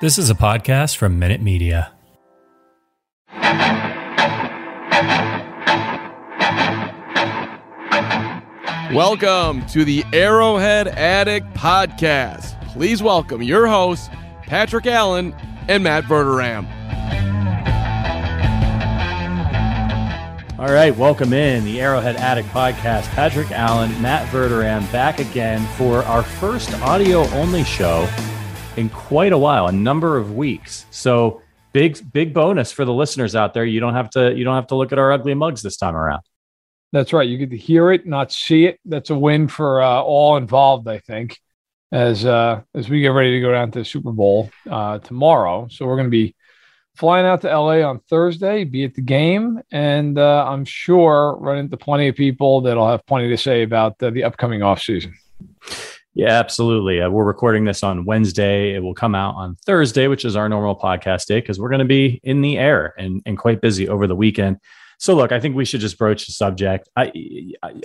This is a podcast from Minute Media. Welcome to the Arrowhead Addict Podcast. Please welcome your hosts, Patrick Allen and Matt Verderame. All right, welcome in the Arrowhead Addict Podcast. Patrick Allen, Matt Verderame back again for our first audio only show in quite a while, a number of weeks. So big, big bonus for the listeners out there. You don't have to you don't have to look at our ugly mugs this time around. That's right. You get to hear it, not see it. That's a win for uh, all involved, I think. As uh, as we get ready to go down to the Super Bowl uh, tomorrow, so we're going to be flying out to LA on Thursday, be at the game, and uh, I'm sure run into plenty of people that'll have plenty to say about the upcoming off season. Yeah, absolutely. Uh, we're recording this on Wednesday. It will come out on Thursday, which is our normal podcast day, because we're going to be in the air and, and quite busy over the weekend. So, look, I think we should just broach the subject. I,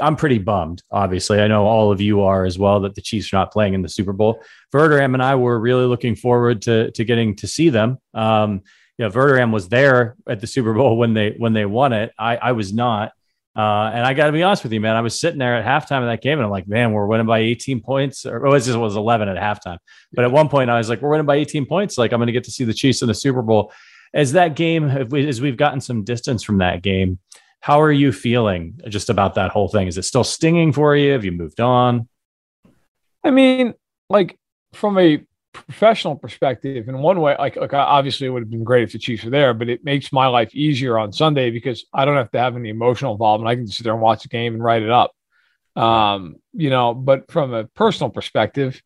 I'm pretty bummed, obviously. I know all of you are as well that the Chiefs are not playing in the Super Bowl. Verderame and I were really looking forward to, to getting to see them. Um, know, Verderame was there at the Super Bowl when they when they won it. I, I was not. Uh, and I got to be honest with you, man. I was sitting there at halftime of that game, and I'm like, man, we're winning by 18 points, or it just was 11 at halftime. But at one point, I was like, we're winning by 18 points. Like I'm going to get to see the Chiefs in the Super Bowl. As that game, as we've gotten some distance from that game, how are you feeling just about that whole thing? Is it still stinging for you? Have you moved on? I mean, like from a professional perspective, in one way, like, like obviously it would have been great if the Chiefs were there, but it makes my life easier on Sunday because I don't have to have any emotional involvement. I can just sit there and watch the game and write it up. Um, you know, but from a personal perspective,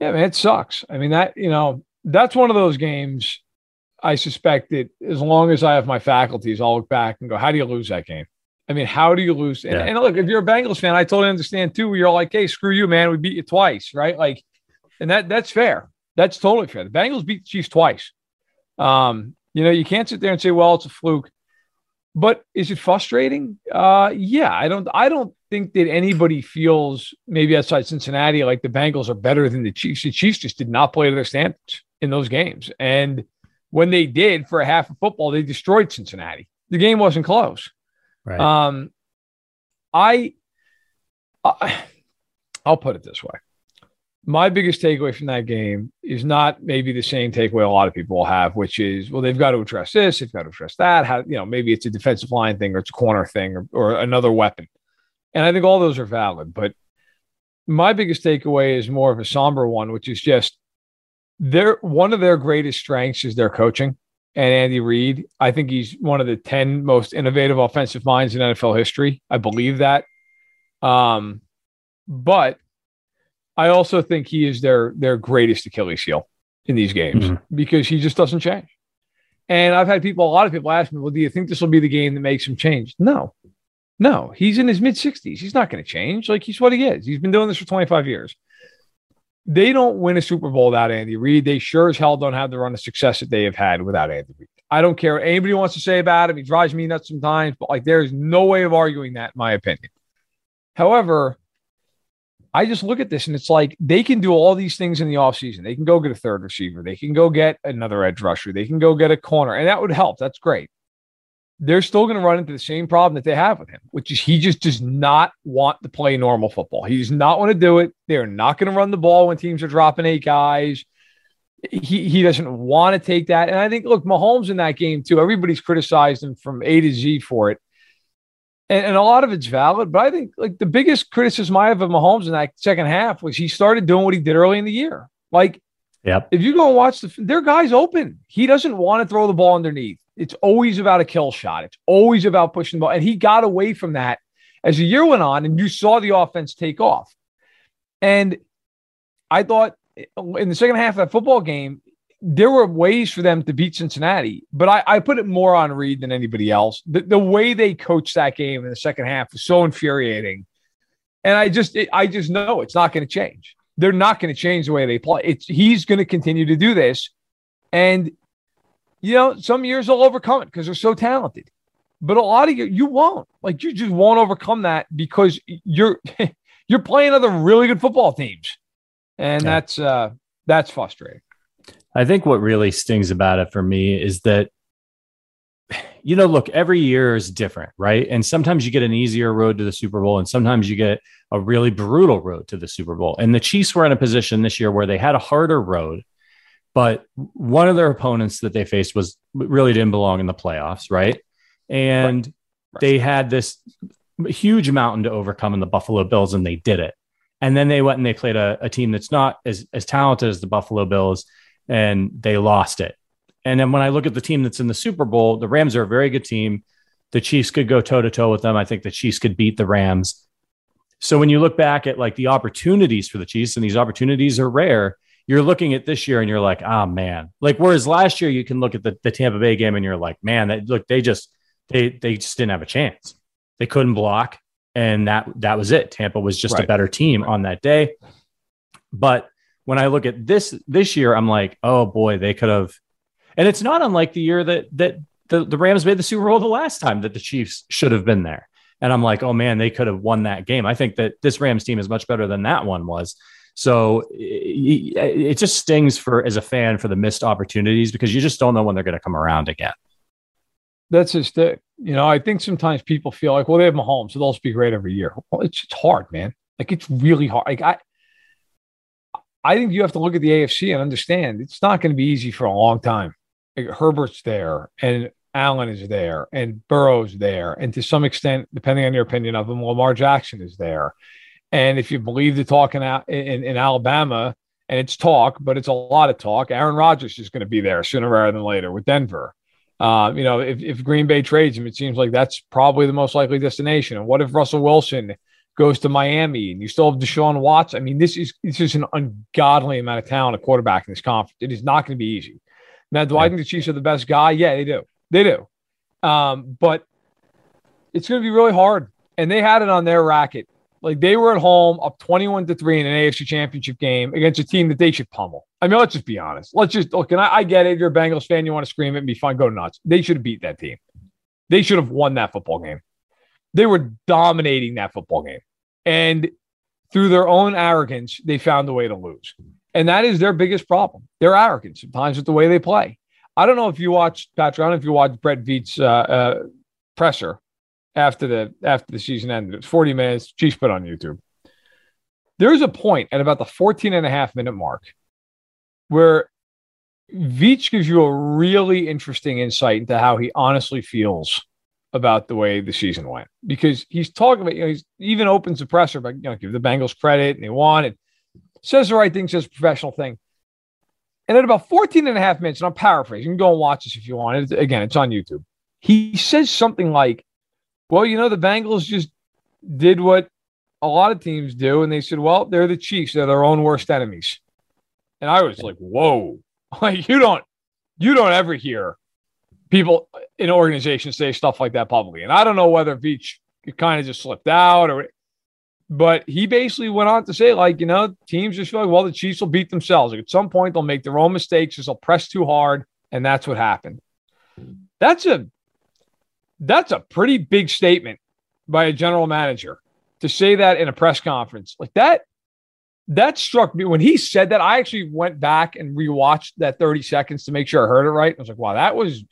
yeah, man, it sucks. I mean, that, you know, that's one of those games I suspect that as long as I have my faculties, I'll look back and go, how do you lose that game? I mean, how do you lose? And, yeah. and look, if you're a Bengals fan, I totally understand too. You're like, hey, screw you, man. We beat you twice, right? Like, and that that's fair. That's totally fair. The Bengals beat the Chiefs twice. Um, you know, you can't sit there and say, well, it's a fluke. But is it frustrating? Uh, yeah, I don't I don't think that anybody feels maybe outside Cincinnati like the Bengals are better than the Chiefs. The Chiefs just did not play to their standards in those games. And when they did for a half of football, they destroyed Cincinnati. The game wasn't close. Right. Um, I, I I'll put it this way my biggest takeaway from that game is not maybe the same takeaway a lot of people have, which is, well, they've got to address this, they've got to address that. How, you know, maybe it's a defensive line thing or it's a corner thing or, or another weapon. And I think all those are valid. But my biggest takeaway is more of a somber one, which is just their one of their greatest strengths is their coaching. And Andy Reid, I think he's one of the 10 most innovative offensive minds in NFL history. I believe that. Um, but I also think he is their their greatest Achilles heel in these games mm-hmm. because he just doesn't change. And I've had people, a lot of people ask me, well, do you think this will be the game that makes him change? No, no, he's in his mid 60s. He's not going to change. Like he's what he is. He's been doing this for 25 years. They don't win a Super Bowl without Andy Reid. They sure as hell don't have the run of success that they have had without Andy Reid. I don't care what anybody wants to say about him. He drives me nuts sometimes, but like there is no way of arguing that, in my opinion. However, I just look at this and it's like they can do all these things in the offseason. They can go get a third receiver. They can go get another edge rusher. They can go get a corner, and that would help. That's great. They're still going to run into the same problem that they have with him, which is he just does not want to play normal football. He does not want to do it. They're not going to run the ball when teams are dropping eight guys. he he doesn't want to take that. And I think, look, Mahomes in that game too. Everybody's criticized him from A to Z for it, and, and a lot of it's valid. But I think like the biggest criticism I have of Mahomes in that second half was he started doing what he did early in the year. Like, yep. if you go and watch the, their guys open. He doesn't want to throw the ball underneath. It's always about a kill shot. It's always about pushing the ball, and he got away from that as the year went on, and you saw the offense take off. And I thought eh, in the second half of that football game, there were ways for them to beat Cincinnati, but I, I put it more on Reid than anybody else. The, the way they coached that game in the second half was so infuriating, and I just it, I just know it's not going to change. They're not going to change the way they play. It's he's going to continue to do this, and you know some years they'll overcome it because they're so talented, but a lot of you you won't. Like you just won't overcome that because you're you're playing other really good football teams and yeah. that's uh, that's frustrating. I think what really stings about it for me is that you know, look, every year is different, right? And sometimes you get an easier road to the Super Bowl, and sometimes you get a really brutal road to the Super Bowl. And the Chiefs were in a position this year where they had a harder road, but one of their opponents that they faced was really didn't belong in the playoffs, right? And right. Right. they had this huge mountain to overcome in the Buffalo Bills, and they did it. And then they went and they played a, a team that's not as, as talented as the Buffalo Bills, and they lost it. And then when I look at the team that's in the Super Bowl, the Rams are a very good team. The Chiefs could go toe to toe with them. I think the Chiefs could beat the Rams. So when you look back at like the opportunities for the Chiefs, and these opportunities are rare, you're looking at this year and you're like, oh man. Like whereas last year you can look at the, the Tampa Bay game and you're like, man, that look, they just they they just didn't have a chance. They couldn't block and that that was it. Tampa was just right. a better team on that day. But when I look at this this year, I'm like, oh boy, they could have. And it's not unlike the year that that the, the Rams made the Super Bowl the last time that the Chiefs should have been there. And I'm like, oh man, they could have won that game. I think that this Rams team is much better than that one was. So it, it just stings for as a fan for the missed opportunities because you just don't know when they're going to come around again that's just it. You know, I think sometimes people feel like, well, they have Mahomes, so they'll be great every year. Well, it's just hard, man. Like it's really hard. Like I, I think you have to look at the AFC and understand it's not going to be easy for a long time. Like Herbert's there, and Allen is there, and Burrow's there, and to some extent, depending on your opinion of him, Lamar Jackson is there. And if you believe the talk in, in, in Alabama, and it's talk, but it's a lot of talk, Aaron Rodgers is going to be there sooner rather than later with Denver. Uh, you know, if, if Green Bay trades him, it seems like that's probably the most likely destination. And what if Russell Wilson goes to Miami and you still have Deshaun Watson? I mean, this is this is an ungodly amount of talent at quarterback in this conference. It is not going to be easy. Now, do yeah. I think the Chiefs are the best guy? Yeah, they do. They do. Um, but it's going to be really hard. And they had it on their racket like they were at home up 21 to 3 in an AFC championship game against a team that they should pummel. I mean, let's just be honest. Let's just look, and I, I get it. If you're a Bengals fan, you want to scream it and be fun, go to nuts. They should have beat that team. They should have won that football game. They were dominating that football game. And through their own arrogance, they found a way to lose. And that is their biggest problem. Their arrogance, sometimes with the way they play. I don't know if you watched, Patrick, I don't know if you watched Brett Veach's uh, uh, presser after the after the season ended. It's 40 minutes. Chiefs put on YouTube. There's a point at about the 14 and a half minute mark where Veach gives you a really interesting insight into how he honestly feels about the way the season went because he's talking about, you know, he's even opens the presser, but, you know, give the Bengals credit and they won it, says the right thing, says professional thing. And at about 14 and a half minutes, and I'm paraphrasing, you can go and watch this if you want. It, again, it's on YouTube. He says something like, well, you know, the Bengals just did what a lot of teams do, and they said, well, they're the Chiefs, they're their own worst enemies. And I was like, whoa, like you don't you don't ever hear people in organizations say stuff like that publicly. And I don't know whether Veach kind of just slipped out or but he basically went on to say, like, you know, teams just feel like, well, the Chiefs will beat themselves. Like at some point, they'll make their own mistakes, they'll press too hard, and that's what happened. That's a that's a pretty big statement by a general manager to say that in a press conference. Like that, that struck me when he said that. I actually went back and rewatched that 30 seconds to make sure I heard it right. I was like, wow, that was.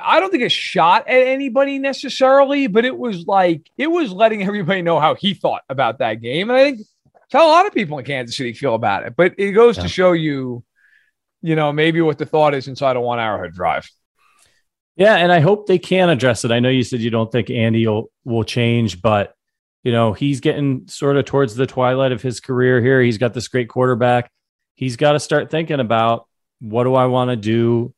I don't think it shot at anybody necessarily, but it was like it was letting everybody know how he thought about that game. And I think how a lot of people in Kansas City feel about it. But it goes yeah. to show you you know, maybe what the thought is inside a one hour drive. Yeah, and I hope they can address it. I know you said you don't think Andy will, will change, but you know, he's getting sort of towards the twilight of his career here. He's got this great quarterback. He's got to start thinking about what do I want to do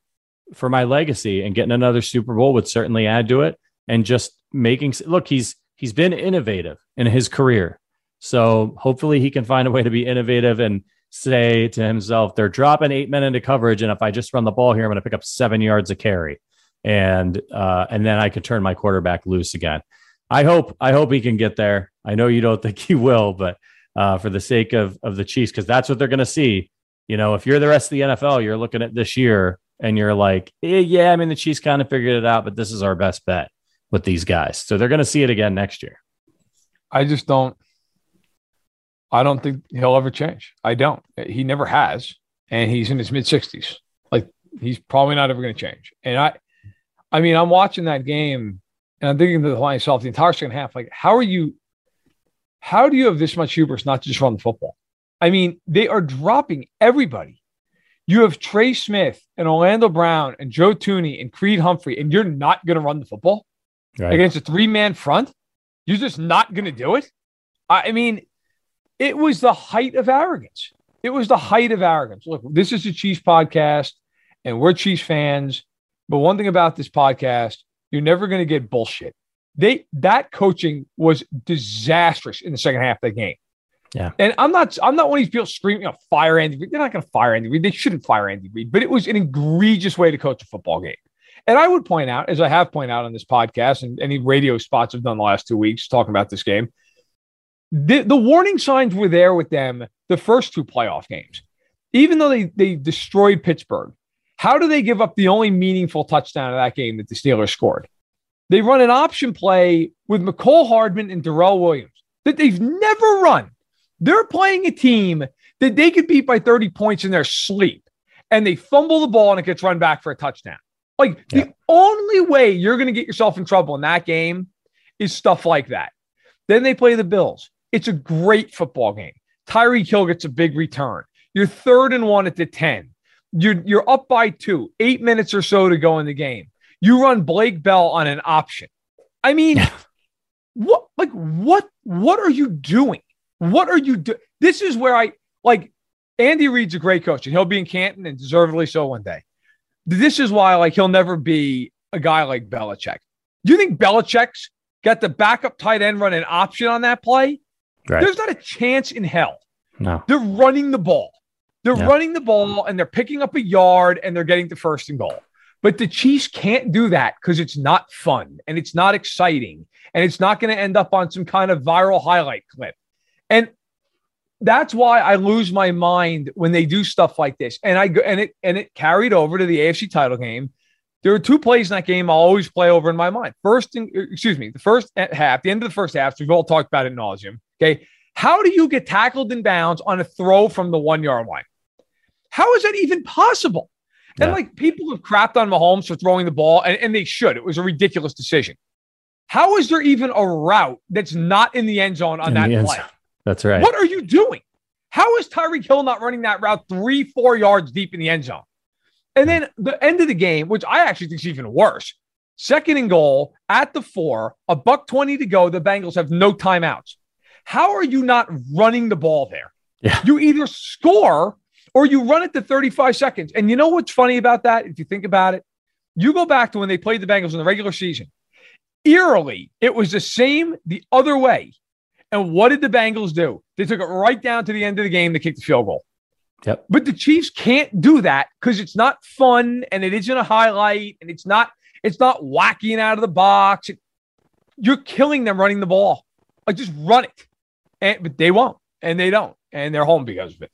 for my legacy and getting another Super Bowl would certainly add to it and just making look, he's he's been innovative in his career. So hopefully he can find a way to be innovative and say to himself, they're dropping eight men into coverage. And if I just run the ball here, I'm going to pick up seven yards of carry. And uh, and then I can turn my quarterback loose again. I hope I hope he can get there. I know you don't think he will, but uh, for the sake of of the Chiefs, because that's what they're going to see. You know, if you're the rest of the NFL, you're looking at this year and you're like, eh, yeah, I mean the Chiefs kind of figured it out, but this is our best bet with these guys. So they're going to see it again next year. I just don't. I don't think he'll ever change. I don't. He never has, and he's in his mid sixties. Like he's probably not ever going to change. And I, I mean, I'm watching that game, and I'm thinking to myself the entire second half, like, how are you? How do you have this much hubris not to just run the football? I mean, they are dropping everybody. You have Trey Smith and Orlando Brown and Joe Thuney and Creed Humphrey, and you're not going to run the football right. against a three man front. You're just not going to do it. I mean, it was the height of arrogance. It was the height of arrogance. Look, this is a Chiefs podcast, and we're Chiefs fans. But one thing about this podcast, you're never going to get bullshit. They that coaching was disastrous in the second half of the game. Yeah. And I'm not I'm not one of these people screaming, you know, fire Andy Reid. They're not going to fire Andy Reid. They shouldn't fire Andy Reid, but it was an egregious way to coach a football game. And I would point out, as I have pointed out on this podcast and any radio spots I've done the last two weeks talking about this game, the, the warning signs were there with them the first two playoff games. Even though they, they destroyed Pittsburgh, how do they give up the only meaningful touchdown of that game that the Steelers scored? They run an option play with Mecole Hardman and Darrel Williams that they've never run. They're playing a team that they could beat by 30 points in their sleep, and they fumble the ball and it gets run back for a touchdown. Like yeah. the only way you're going to get yourself in trouble in that game is stuff like that. Then they play the Bills. It's a great football game. Tyreek Hill gets a big return. You're third and one at the 10. You're, you're up by two, eight minutes or so to go in the game. You run Blake Bell on an option. I mean, what, like, what, what are you doing? What are you doing? This is where I like Andy Reid's a great coach and he'll be in Canton and deservedly so one day. This is why, like, he'll never be a guy like Belichick. Do you think Belichick's got the backup tight end run an option on that play? Right. There's not a chance in hell. No. They're running the ball. They're yeah. running the ball and they're picking up a yard and they're getting to first and goal. But the Chiefs can't do that because it's not fun and it's not exciting and it's not going to end up on some kind of viral highlight clip. And that's why I lose my mind when they do stuff like this. And I and it and it carried over to the AFC title game. There were two plays in that game I'll always play over in my mind. First, in, er, excuse me, the first half, the end of the first half, we've all talked about it nauseum. Okay. How do you get tackled in bounds on a throw from the one yard line? How is that even possible? Yeah. And like people have crapped on Mahomes for throwing the ball, and, and they should. It was a ridiculous decision. How is there even a route that's not in the end zone on in that play? That's right. What are you doing? How is Tyreek Hill not running that route three, four yards deep in the end zone? And then the end of the game, which I actually think is even worse. Second and goal at the four, a buck 20 to go. The Bengals have no timeouts. How are you not running the ball there? Yeah. You either score or you run it to 35 seconds. And you know what's funny about that? If you think about it, you go back to when they played the Bengals in the regular season. Eerily, it was the same the other way. And what did the Bengals do? They took it right down to the end of the game to kick the field goal. Yep. But the Chiefs can't do that because it's not fun and it isn't a highlight and it's not it's not whacking out of the box. You're killing them running the ball. Like just run it. And but they won't, and they don't, and they're home because of it.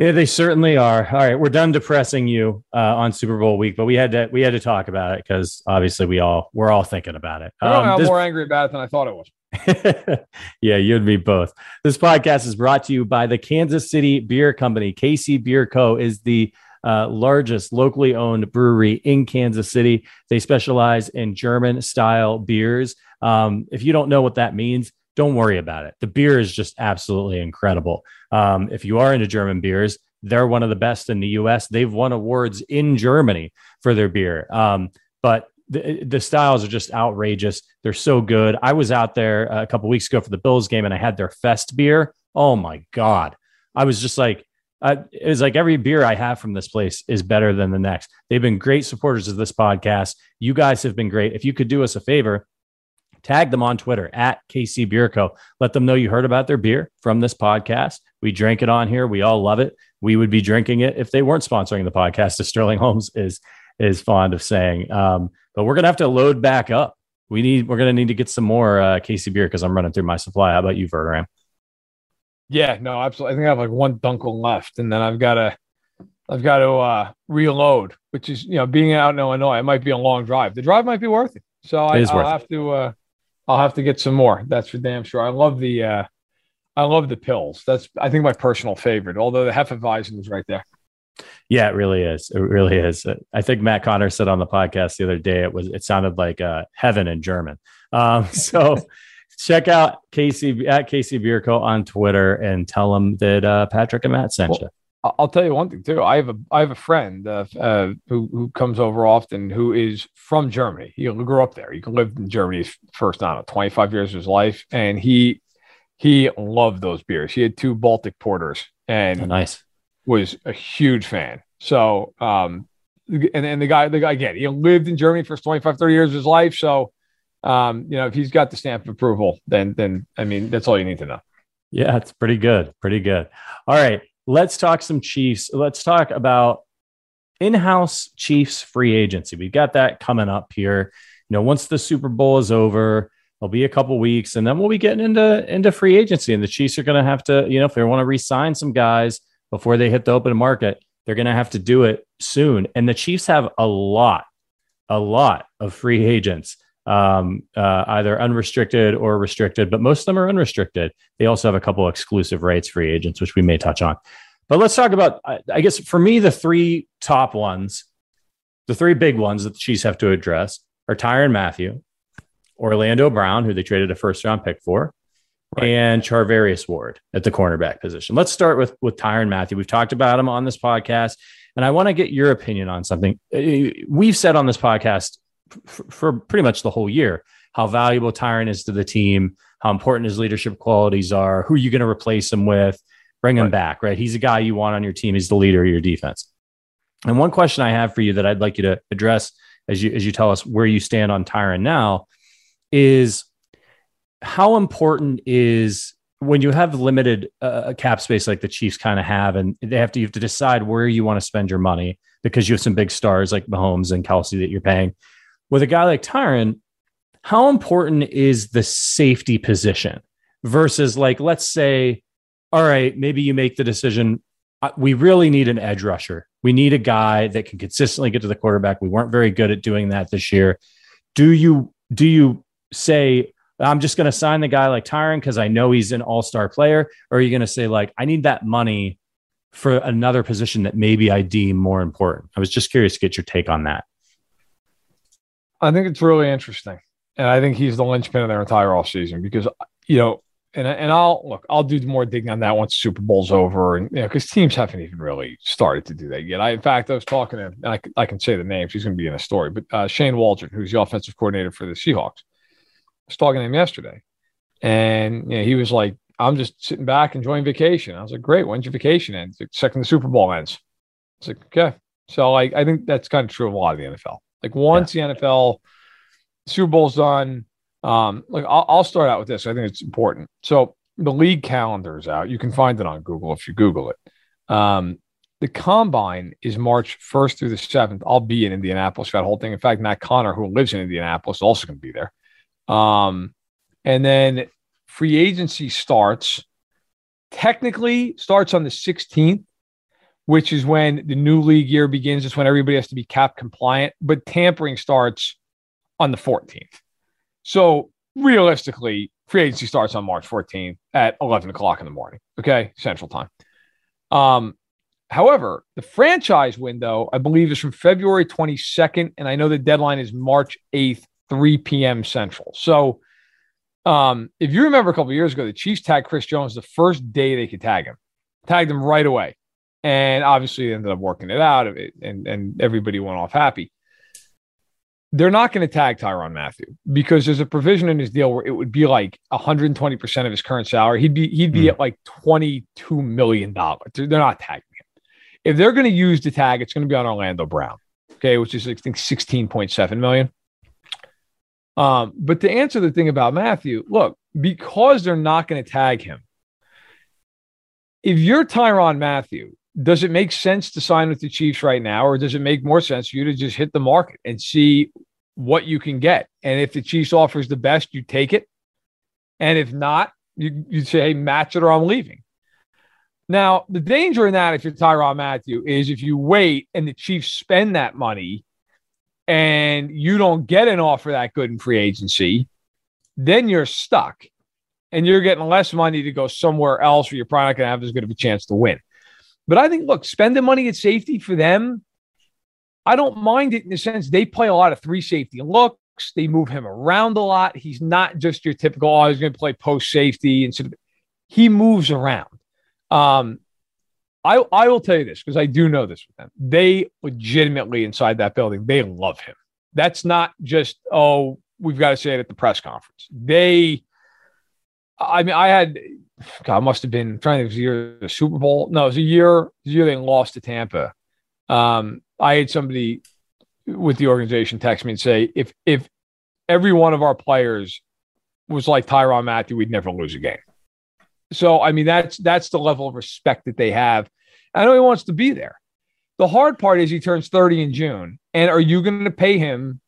Yeah, they certainly are. All right, we're done depressing you uh, on Super Bowl week, but we had to we had to talk about it because obviously we all we're all thinking about it. Um, I'm this... more angry about it than I thought it was. yeah, you and me both. This podcast is brought to you by the Kansas City Bier Company. KC Bier Co. is the uh, largest locally owned brewery in Kansas City. They specialize in German style beers. Um, if you don't know what that means, don't worry about it. The beer is just absolutely incredible. Um, if you are into German beers, they're one of the best in the US. They've won awards in Germany for their beer. Um, but the, the styles are just outrageous. They're so good. I was out there a couple weeks ago for the Bills game and I had their Fest beer. Oh my God. I was just like, uh, it was like every beer I have from this place is better than the next. They've been great supporters of this podcast. You guys have been great. If you could do us a favor, tag them on Twitter at KC Bier Co. Let them know you heard about their beer from this podcast. We drank it on here. We all love it. We would be drinking it if they weren't sponsoring the podcast, as Sterling Holmes is is fond of saying. Um, but we're gonna have to load back up. We need we're gonna need to get some more uh, KC beer because I'm running through my supply. How about you, Verderame? Yeah, no, absolutely. I think I have like one dunkel left, and then I've got to, I've got to uh, reload. Which is, you know, being out in Illinois, it might be a long drive. The drive might be worth it. So I, will have to, uh, I'll have to get some more. That's for damn sure. I love the, uh, I love the pils. That's I think my personal favorite. Although the Hefeweizen is right there. Yeah, it really is. It really is. I think Matt Connor said on the podcast the other day it was it sounded like uh, heaven in German. Um, so check out KC at KCBierCo on Twitter and tell them that uh, Patrick and Matt sent well, you. I'll tell you one thing too. I have a I have a friend uh, uh, who who comes over often who is from Germany. He grew up there. He lived in Germany first, I don't know, 25 years of his life, and he he loved those beers. He had two Baltic porters, and oh, nice was a huge fan. So, um, and and the guy the guy again, he lived in Germany for 25, 30 years of his life. So, um, you know, if he's got the stamp of approval, then then I mean, that's all you need to know. Yeah, it's pretty good. Pretty good. All right, let's talk some Chiefs. Let's talk about in-house Chiefs free agency. We've got that coming up here. You know, once the Super Bowl is over, it'll be a couple weeks, and then we'll be getting into into free agency. And the Chiefs are going to have to, you know, if they want to re-sign some guys before they hit the open market, they're going to have to do it soon. And the Chiefs have a lot, a lot of free agents um, uh, either unrestricted or restricted, but most of them are unrestricted. They also have a couple exclusive rights free agents, which we may touch on. But let's talk about, I guess, for me, the three top ones, the three big ones that the Chiefs have to address are Tyrann Mathieu, Orlando Brown, who they traded a first round pick for, right. and Charvarius Ward at the cornerback position. Let's start with with Tyrann Mathieu. We've talked about him on this podcast, and I want to get your opinion on something. Uh, we've said on this podcast for, for pretty much the whole year how valuable Tyrann is to the team, how important his leadership qualities are, who are you're going to replace him with, bring him right. back, right? He's a guy you want on your team. He's the leader of your defense. And one question I have for you that I'd like you to address as you as you tell us where you stand on Tyrann now is how important is when you have limited uh, cap space like the Chiefs kind of have, and they have to you have to decide where you want to spend your money because you have some big stars like Mahomes and Kelce that you're paying with a guy like Tyrann, how important is the safety position versus like, let's say, all right, maybe you make the decision. Uh, we really need an edge rusher. We need a guy that can consistently get to the quarterback. We weren't very good at doing that this year. Do you do you say I'm just going to sign the guy like Tyrann because I know he's an all-star player, or are you going to say like I need that money for another position that maybe I deem more important? I was just curious to get your take on that. I think it's really interesting. And I think he's the linchpin of their entire off season because, you know, and, and I'll look, I'll do more digging on that once Super Bowl's over. And, you know, because teams haven't even really started to do that yet. I, in fact, I was talking to, and I, I can say the name, she's going to be in a story, but uh, Shane Waldron, who's the offensive coordinator for the Seahawks, I was talking to him yesterday. And you know, he was like, I'm just sitting back enjoying vacation. I was like, great. When's your vacation end? Like, second the Super Bowl ends. It's like, okay. So like, I think that's kind of true of a lot of the NFL. Like once yeah. the NFL Super Bowl's done, um, like I'll, I'll start out with this. I think it's important. So the league calendar is out. You can find it on Google if you Google it. Um, the combine is March 1st through the 7th. I'll be in Indianapolis for that whole thing. In fact, Matt Connor, who lives in Indianapolis, is also going to be there. Um, and then free agency starts technically starts on the 16th which is when the new league year begins. It's when everybody has to be cap compliant, but tampering starts on the 14th. So realistically, free agency starts on March 14th at 11 o'clock in the morning. Okay, Central Time. Um, however, the franchise window, I believe, is from February 22nd, and I know the deadline is March 8th, 3 p.m. Central. So, um, if you remember a couple years ago, the Chiefs tagged Chris Jones the first day they could tag him, tagged him right away and obviously ended up working it out, it, and and everybody went off happy. They're not going to tag Tyrann Mathieu because there's a provision in his deal where it would be like 120 percent of his current salary. He'd be he'd be mm. at like 22 million dollars. They're not tagging him. If they're going to use the tag, it's going to be on Orlando Brown, okay, which is I think 16.7 million. Um, but to answer the thing about Mathieu, look, because they're not going to tag him, if you're Tyrann Mathieu, does it make sense to sign with the Chiefs right now, or does it make more sense for you to just hit the market and see what you can get? And if the Chiefs offers the best, you take it. And if not, you, you say, hey, match it or I'm leaving. Now, the danger in that, if you're Tyrann Mathieu, is if you wait and the Chiefs spend that money and you don't get an offer that good in free agency, then you're stuck and you're getting less money to go somewhere else where you're probably not going to have as good of a chance to win. But I think, look, spending money at safety for them, I don't mind it in the sense they play a lot of three safety looks. They move him around a lot. He's not just your typical, oh, he's going to play post safety. And sort of, he moves around. Um, I, I will tell you this because I do know this with them. They legitimately inside that building, they love him. That's not just, oh, we've got to say it at the press conference. They, I mean, I had, God, must have been trying to was year the Super Bowl. No, it was a year, year they lost to Tampa. Um, I had somebody with the organization text me and say, if if every one of our players was like Tyrann Mathieu, we'd never lose a game. So I mean, that's that's the level of respect that they have. I know he wants to be there. The hard part is he turns 30 in June. And are you going to pay him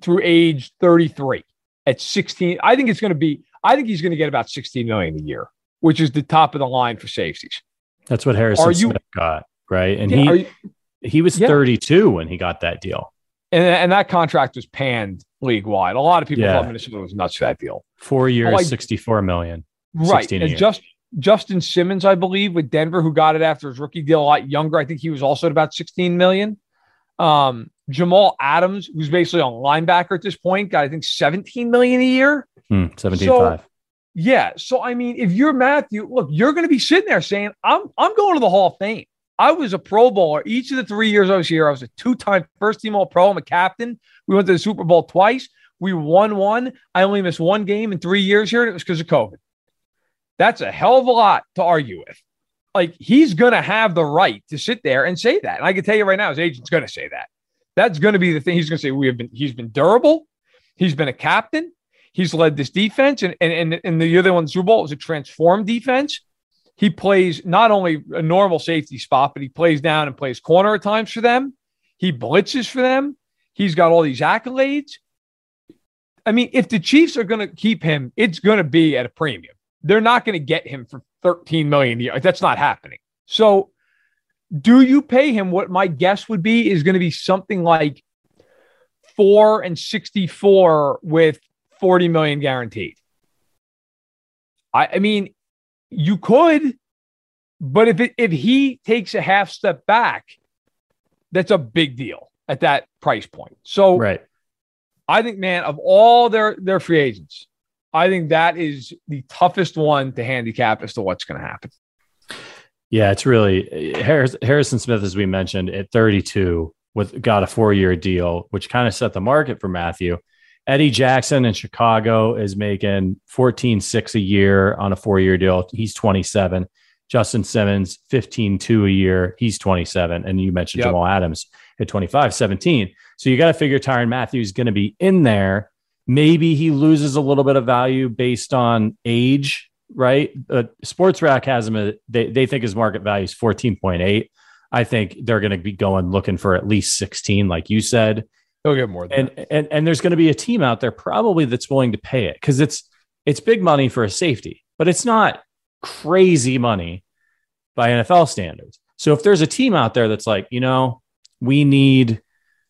through age 33 at 16? I think it's going to be I think he's going to get about 16 million a year, which is the top of the line for safeties. That's what Harrison you, Smith got, right? And yeah, he you, he was yeah. 32 when he got that deal. And, and that contract was panned league wide. A lot of people yeah. thought Minnesota was nuts for that deal. Four years, like, 64 million. Right. And just Justin Simmons, I believe, with Denver, who got it after his rookie deal a lot younger. I think he was also at about 16 million. Um, Jamal Adams, who's basically a linebacker at this point, got I think 17 million a year. Hmm, 17 so, Yeah. So I mean, if you're Mathieu, look, you're going to be sitting there saying, I'm I'm going to the Hall of Fame. I was a Pro Bowler each of the three years I was here. I was a two-time first team all pro. I'm a captain. We went to the Super Bowl twice. We won one. I only missed one game in three years here, and it was because of COVID. That's a hell of a lot to argue with. Like he's going to have the right to sit there and say that. And I can tell you right now, his agent's going to say that. That's going to be the thing. He's going to say we have been. He's been durable. He's been a captain. He's led this defense, and and and, and the other one, Bowl, was a transformed defense. He plays not only a normal safety spot, but he plays down and plays corner at times for them. He blitzes for them. He's got all these accolades. I mean, if the Chiefs are going to keep him, it's going to be at a premium. They're not going to get him for 13 million a year. That's not happening. So, do you pay him what my guess would be is going to be something like 4 and 64 with 40 million guaranteed? I, I mean, you could, but if it, if he takes a half step back, that's a big deal at that price point. So, right. I think, man, of all their their free agents, I think that is the toughest one to handicap as to what's going to happen. Yeah, it's really Harris, Harrison Smith, as we mentioned, at 32, with got a four year deal, which kind of set the market for Mathieu. Eddie Jackson in Chicago is making 14 6 a year on a four year deal. He's 27. Justin Simmons, 15 2 a year. He's 27. And you mentioned yep. Jamal Adams at 25, 17. So you got to figure Tyrann Matthews is going to be in there Maybe he loses a little bit of value based on age, right? But Spotrac has him, at, they, they think his market value is 14.8. I think they're going to be going looking for at least 16, like you said. He'll get more and, and and there's going to be a team out there probably that's willing to pay it because it's it's big money for a safety, but it's not crazy money by NFL standards. So if there's a team out there that's like, you know, we need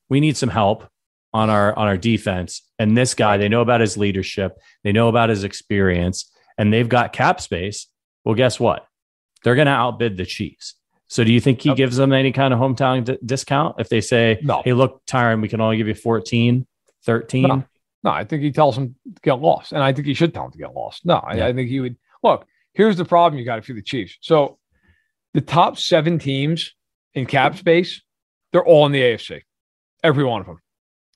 we need some help on our on our defense and this guy they know about his leadership they know about his experience and they've got cap space well guess what? They're going to outbid the chiefs so do you think he yep. gives them any kind of hometown d- discount if they say no. hey look tyrann we can only give you 14 13 no. no i think he tells them to get lost and i think he should tell them to get lost no I, I think he would look here's the problem you got if you're the chiefs so the top seven teams in cap space, they're all in the AFC. Every one of them.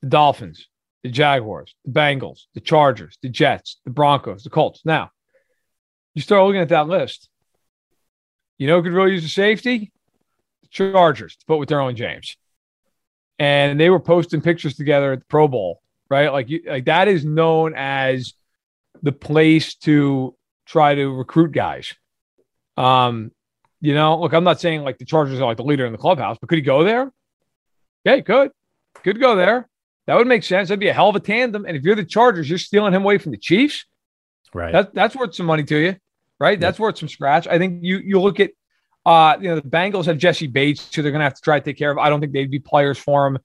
The Dolphins, the Jaguars, the Bengals, the Chargers, the Jets, the Broncos, the Colts. Now, you start looking at that list. You know who could really use a safety? The Chargers to put with Derwin James. And they were posting pictures together at the Pro Bowl, right? Like, you, like that is known as the place to try to recruit guys. Um, you know, look, I'm not saying like the Chargers are like the leader in the clubhouse, but could he go there? Yeah, he could. Could go there. That would make sense. That'd be a hell of a tandem. And if you're the Chargers, you're stealing him away from the Chiefs. Right. That, that's worth some money to you, right? That's worth some scratch. I think you you look at uh, you know, the Bengals have Jessie Bates, who they're gonna have to try to take care of. I don't think they'd be players for him.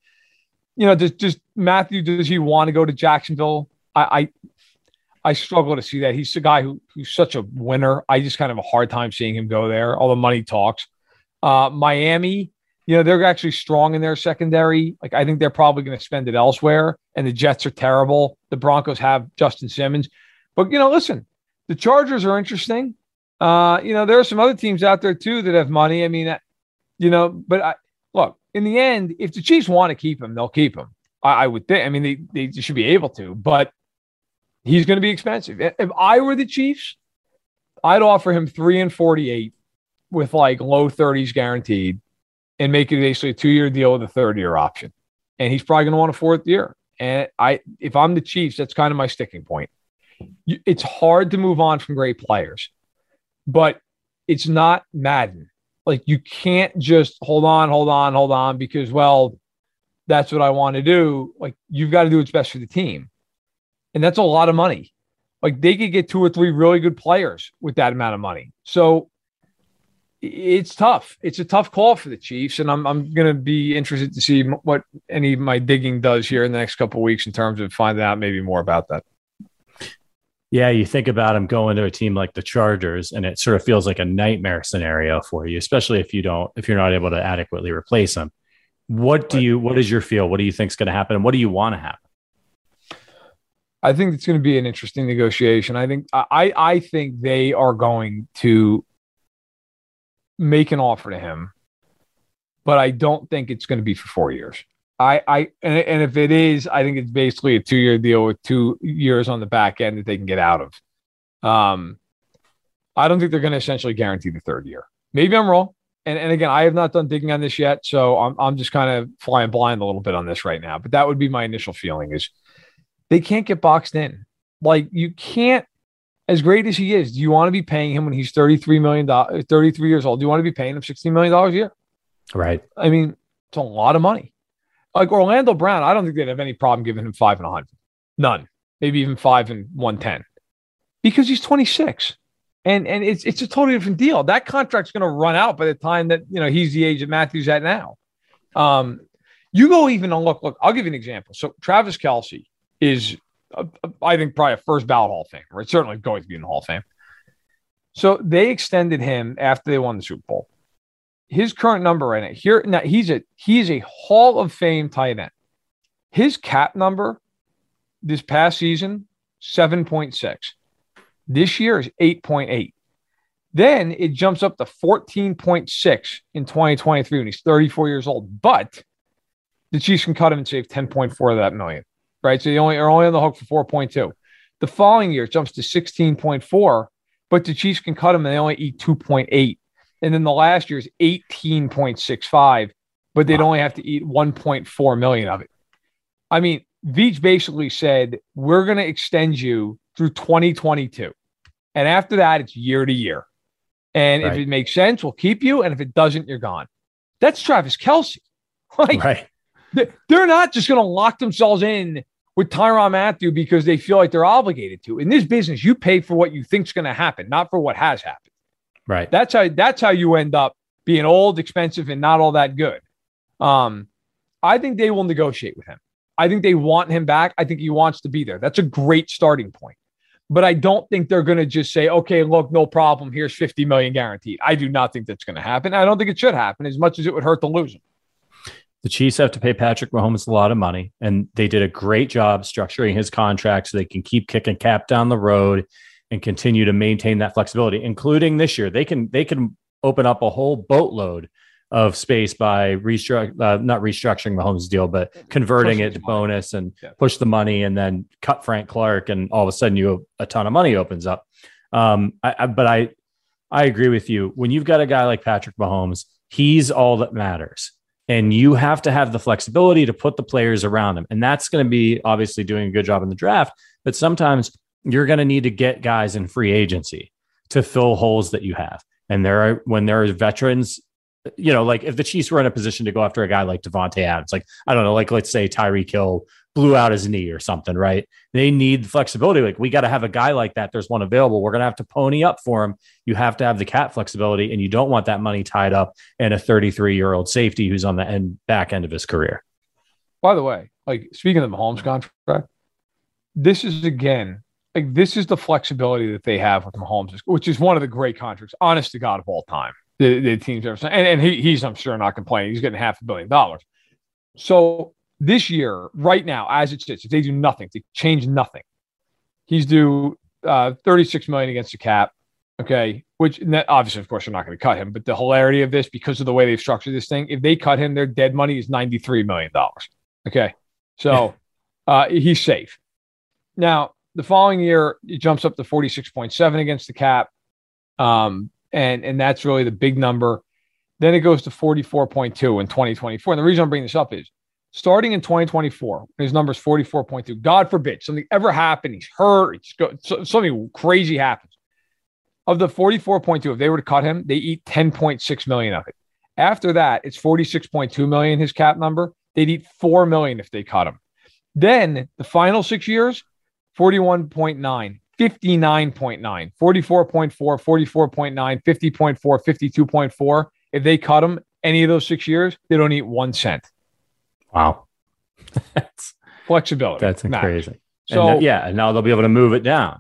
You know, just just Mathieu? does he want to go to Jacksonville? I, I I struggle to see that. He's a guy who, who's such a winner. I just kind of have a hard time seeing him go there. All the money talks. Uh, Miami, you know, they're actually strong in their secondary. Like, I think they're probably going to spend it elsewhere. And the Jets are terrible. The Broncos have Justin Simmons. But, you know, listen, the Chargers are interesting. Uh, you know, there are some other teams out there too that have money. I mean, you know, but I, look, in the end, if the Chiefs want to keep him, they'll keep him. I, I would think. I mean, they, they should be able to. But he's going to be expensive. If I were the Chiefs, I'd offer him three and 48 with like low 30s guaranteed and make it basically a two year deal with a third year option. And he's probably going to want a fourth year. And I, if I'm the Chiefs, that's kind of my sticking point. It's hard to move on from great players, but it's not Madden. Like you can't just hold on, hold on, hold on because, well, that's what I want to do. Like you've got to do what's best for the team and that's a lot of money. Like they could get two or three really good players with that amount of money. So it's tough. It's a tough call for the Chiefs, and I'm I'm going to be interested to see what any of my digging does here in the next couple weeks in terms of finding out maybe more about that. Yeah, you think about him going to a team like the Chargers, and it sort of feels like a nightmare scenario for you, especially if you don't if you're not able to adequately replace him. What do you? What is your feel? What do you think is going to happen? And what do you want to happen? I think it's going to be an interesting negotiation. I think I I think they are going to make an offer to him, but I don't think it's going to be for four years. I I and, and if it is, I think it's basically a two year deal with two years on the back end that they can get out of. Um, I don't think they're going to essentially guarantee the third year. Maybe I'm wrong. And, and again, I have not done digging on this yet, so I'm I'm just kind of flying blind a little bit on this right now. But that would be my initial feeling is they can't get boxed in. Like you can't, as great as he is, do you want to be paying him when he's $33 million, 33 years old? Do you want to be paying him $16 million a year? Right. I mean, it's a lot of money. Like Orlando Brown, I don't think they'd have any problem giving him five and a hundred. None. Maybe even five and 110 because he's 26. And, and it's it's a totally different deal. That contract's going to run out by the time that you know he's the age that Matthews at now. Um, you go even on look look. I'll give you an example. So Travis Kelce is, uh, I think, probably a first ballot Hall of Fame, or it's certainly going to be in the Hall of Fame. So they extended him after they won the Super Bowl. His current number in it here now he's a he's a Hall of Fame tight end. His cap number this past season 7.6. This year is 8.8. Then it jumps up to 14.6 in 2023 when he's 34 years old. But the Chiefs can cut him and save 10.4 of that million right? So you only are only on the hook for 4.2. The following year it jumps to 16.4, but the Chiefs can cut him and they only eat 2.8. And then the last year is 18.65, but they'd wow. only have to eat 1.4 million of it. I mean, Veach basically said, We're going to extend you through 2022. And after that, it's year to year. And right. if it makes sense, we'll keep you. And if it doesn't, you're gone. That's Travis Kelce. Like, right. They're not just going to lock themselves in with Tyrann Mathieu because they feel like they're obligated to. In this business, you pay for what you think's going to happen, not for what has happened. Right. That's how that's how you end up being old, expensive, and not all that good. Um, I think they will negotiate with him. I think they want him back. I think he wants to be there. That's a great starting point. But I don't think they're going to just say, okay, look, no problem. Here's 50 million guaranteed. I do not think that's going to happen. I don't think it should happen as much as it would hurt to lose him. The Chiefs have to pay Patrick Mahomes a lot of money, and they did a great job structuring his contract so they can keep kicking cap down the road and continue to maintain that flexibility, including this year. They can they can open up a whole boatload of space by restruct uh, not restructuring Mahomes' deal, but converting it to bonus and yeah. push the money and then cut Frank Clark, and all of a sudden you a ton of money opens up. Um, I, I, but I I agree with you. When you've got a guy like Patrick Mahomes, he's all that matters. And you have to have the flexibility to put the players around him. And that's going to be obviously doing a good job in the draft. But sometimes you're going to need to get guys in free agency to fill holes that you have. And there are, when there are veterans, you know, like if the Chiefs were in a position to go after a guy like Davante Adams, like, I don't know, like let's say Tyreek Hill blew out his knee or something, right? They need flexibility. Like we got to have a guy like that. There's one available. We're going to have to pony up for him. You have to have the cap flexibility, and you don't want that money tied up in a 33 year old safety who's on the end back end of his career. By the way, like speaking of the Mahomes contract, this is again like this is the flexibility that they have with Mahomes, which is one of the great contracts, honest to God, of all time. The, the teams ever and, and he, he's I'm sure not complaining. He's getting half a billion dollars. So this year, right now, as it sits, if they do nothing, they change nothing, he's due uh, 36 million against the cap. Okay, which obviously, of course, they're not going to cut him. But the hilarity of this, because of the way they've structured this thing, if they cut him, their dead money is 93 million dollars. Okay, so uh, he's safe. Now, the following year, it jumps up to 46.7 against the cap, um, and and that's really the big number. Then it goes to 44.2 in 2024. And the reason I'm bringing this up is starting in 2024, his number is 44.2. God forbid something ever happened. He's hurt. Go, something crazy happens. Of the 44.2, if they were to cut him, they eat 10.6 million of it. After that, it's 46.2 million, his cap number. They'd eat 4 million if they cut him. Then the final six years, 41.9, 59.9, 44.4, 44.9, 50.4, 52.4. If they cut him any of those six years, they don't eat one cent. Wow. that's flexibility. That's crazy. So and yeah, and now they'll be able to move it down.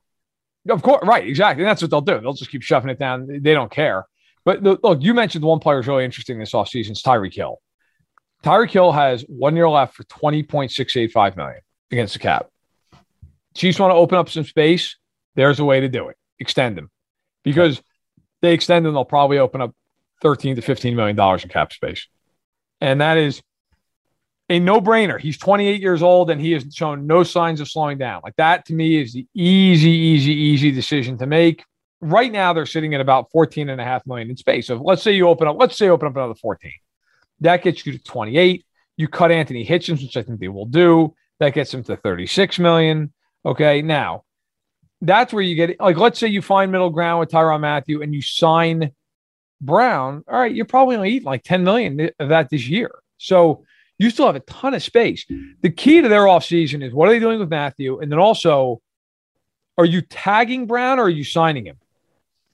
Of course, right, exactly. And that's what they'll do. They'll just keep shoving it down. They don't care. But the, look, you mentioned one player is really interesting this offseason. It's Tyreek Hill. Tyreek Hill has one year left for 20.685 million against the cap. Chiefs want to open up some space. There's a way to do it. Extend him. Because they extend him, they'll probably open up 13 to 15 million dollars in cap space. And that is a no brainer. He's 28 years old and he has shown no signs of slowing down. Like that to me is the easy, easy, easy decision to make. Right now, they're sitting at about 14 and a half million in space. So let's say you open up, let's say open up another 14. That gets you to 28. You cut Anthony Hitchens, which I think they will do. That gets him to 36 million. Okay. Now, that's where you get like, let's say you find middle ground with Tyrann Mathieu and you sign Brown. All right. You're probably to eat like 10 million of that this year. So you still have a ton of space. The key to their offseason is what are they doing with Mathieu? And then also, are you tagging Brown or are you signing him?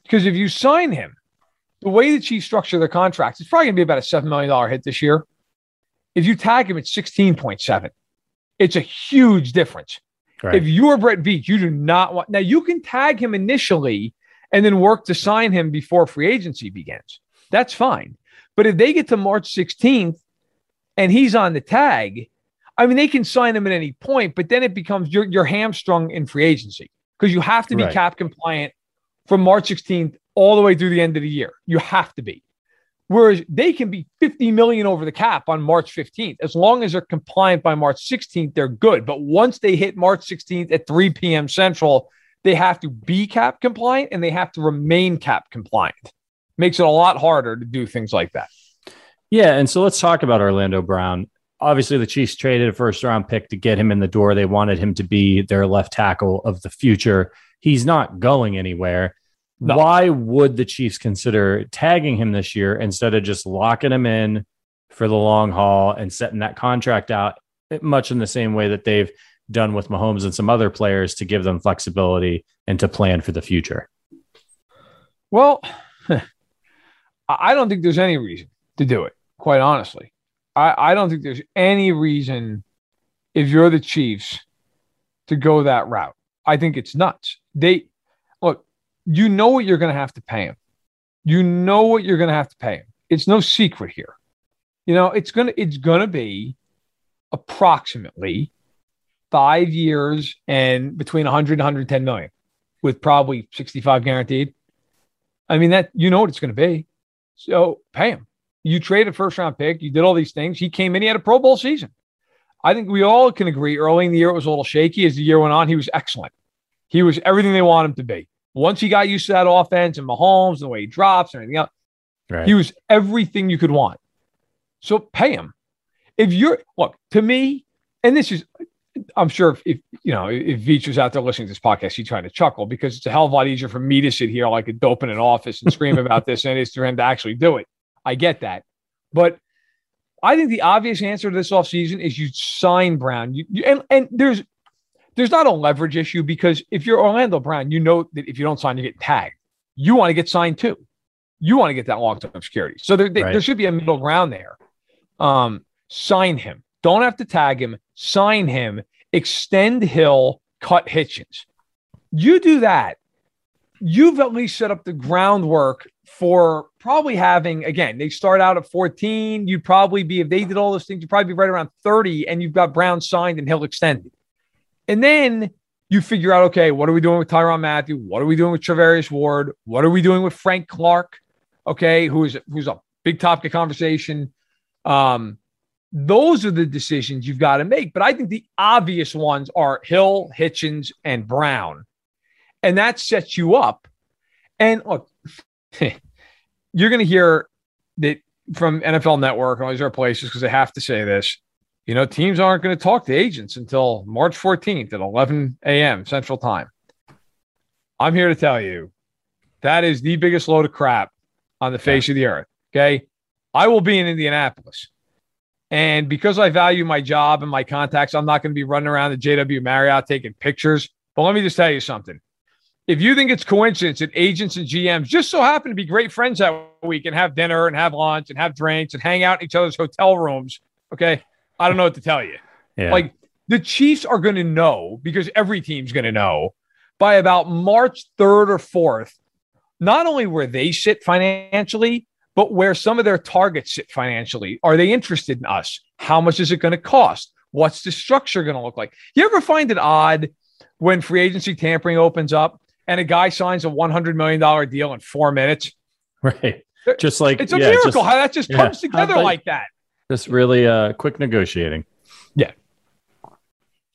Because if you sign him, the way the Chiefs structure their contracts, it's probably going to be about a $7 million hit this year. If you tag him, it's 16.7. It's a huge difference. Right. If you're Brett Veach, you do not want, now you can tag him initially and then work to sign him before free agency begins. That's fine. But if they get to March 16th and he's on the tag, I mean, they can sign him at any point, but then it becomes you're, you're hamstrung in free agency because you have to be right. cap compliant from March 16th all the way through the end of the year. You have to be. Whereas they can be 50 million over the cap on March 15th. As long as they're compliant by March 16th, they're good. But once they hit March 16th at 3 p.m. Central, they have to be cap compliant and they have to remain cap compliant. Makes it a lot harder to do things like that. Yeah, and so let's talk about Orlando Brown. Obviously, the Chiefs traded a first round pick to get him in the door. They wanted him to be their left tackle of the future. He's not going anywhere. No. Why would the Chiefs consider tagging him this year instead of just locking him in for the long haul and setting that contract out eh, much in the same way that they've done with Mahomes and some other players to give them flexibility and to plan for the future? Well, I don't think there's any reason to do it quite honestly. I, I don't think there's any reason if you're the Chiefs to go that route. I think it's nuts. They you know what you're going to have to pay him. You know what you're going to have to pay him. It's no secret here. You know, it's going to it's going to be approximately 5 years and between 100 and 110 million with probably 65 guaranteed. I mean that you know what it's going to be. So pay him. You traded first round pick. You did all these things. He came in. He had a Pro Bowl season. I think we all can agree early in the year it was a little shaky. As the year went on, he was excellent. He was everything they want him to be. Once he got used to that offense and Mahomes and the way he drops and everything else, right. he was everything you could want. So pay him. If you're look to me, and this is, I'm sure if, if you know if Veach was out there listening to this podcast, he'd try to chuckle because it's a hell of a lot easier for me to sit here like a dope in an office and scream about this than it is for him to actually do it. I get that, but I think the obvious answer to this offseason is you sign Brown. You, you, and and there's there's not a leverage issue because if you're Orlando Brown, you know that if you don't sign, you get tagged. You want to get signed too. You want to get that long term security. So there, right. there should be a middle ground there. Um, sign him. Don't have to tag him. Sign him. Extend Hill. Cut Hitchens. You do that. You've at least set up the groundwork for probably having again. They start out at 14. You'd probably be if they did all those things. You'd probably be right around 30, and you've got Brown signed and Hill extended. And then you figure out, okay, what are we doing with Tyrann Mathieu? What are we doing with Charvarius Ward? What are we doing with Frank Clark? Okay, who is who's a big topic of conversation. Um, those are the decisions you've got to make. But I think the obvious ones are Hill, Hitchens, and Brown. And that sets you up. And look, you're going to hear that from NFL Network and all these other places because they have to say this you know, teams aren't going to talk to agents until March 14th at 11 a.m. Central Time. I'm here to tell you that is the biggest load of crap on the face yeah. of the earth. Okay. I will be in Indianapolis. And because I value my job and my contacts, I'm not going to be running around the JW Marriott taking pictures. But let me just tell you something. If you think it's coincidence that agents and GMs just so happen to be great friends that week and have dinner and have lunch and have drinks and hang out in each other's hotel rooms, okay, I don't know what to tell you. Yeah. Like the Chiefs are going to know because every team's going to know by about March 3rd or 4th, not only where they sit financially, but where some of their targets sit financially. Are they interested in us? How much is it going to cost? What's the structure going to look like? You ever find it odd when free agency tampering opens up and a guy signs a $100 million deal in four minutes? Right. Just like it's a yeah, miracle just, how that just comes yeah. together like that. Just really uh, quick negotiating. Yeah.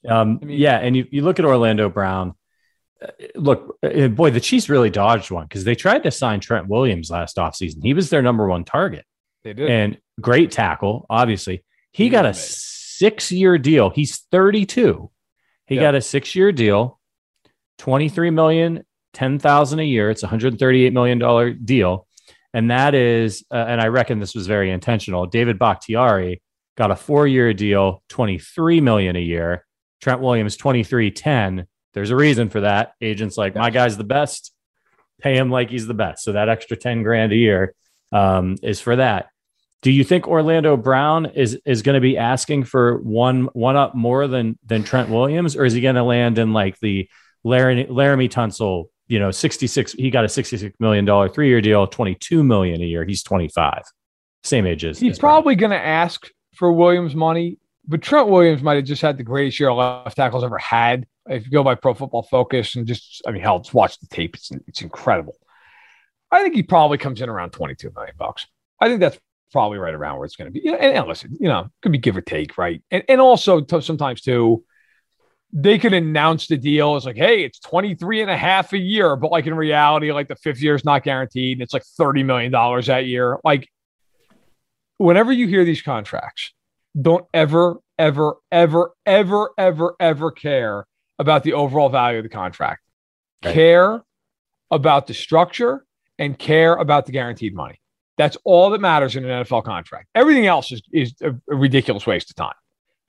Um, I mean, yeah. And you, you look at Orlando Brown. Uh, look, uh, boy, the Chiefs really dodged one because they tried to sign Trent Williams last offseason. He was their number one target. They did. And great tackle, obviously. He, he got a six year deal. He's 32. He got a six year deal, 23 million, 10,000 a year. It's a $138 million deal. And that is, uh, and I reckon this was very intentional. David Bakhtiari got a four-year deal, 23 million a year. Trent Williams, 23, 10. There's a reason for that. Agents like, my guy's the best, pay him like he's the best. So that extra 10 grand a year um, is for that. Do you think Orlando Brown is is going to be asking for one one up more than than Trent Williams, or is he going to land in like the Laramie, Laremy Tunsil you know, 66, he got a $66 million three three year deal, 22 million a year. He's 25, same age as he's probably going to ask for Williams money, but Trent Williams might have just had the greatest year left tackles ever had. If you go by Pro Football Focus and just, I mean, hell, just watch the tape. It's, it's incredible. I think he probably comes in around 22 million bucks. I think that's probably right around where it's going to be. and, and, listen, you know, could be give or take, right? And, and also t- sometimes too, they could announce the deal as like, hey, it's 23 and a half a year, but like in reality, like the fifth year is not guaranteed. And it's like $30 million that year. Like, whenever you hear these contracts, don't ever, ever, ever, ever, ever, ever care about the overall value of the contract. Right. Care about the structure and care about the guaranteed money. That's all that matters in an NFL contract. Everything else is, is a, ridiculous waste of time.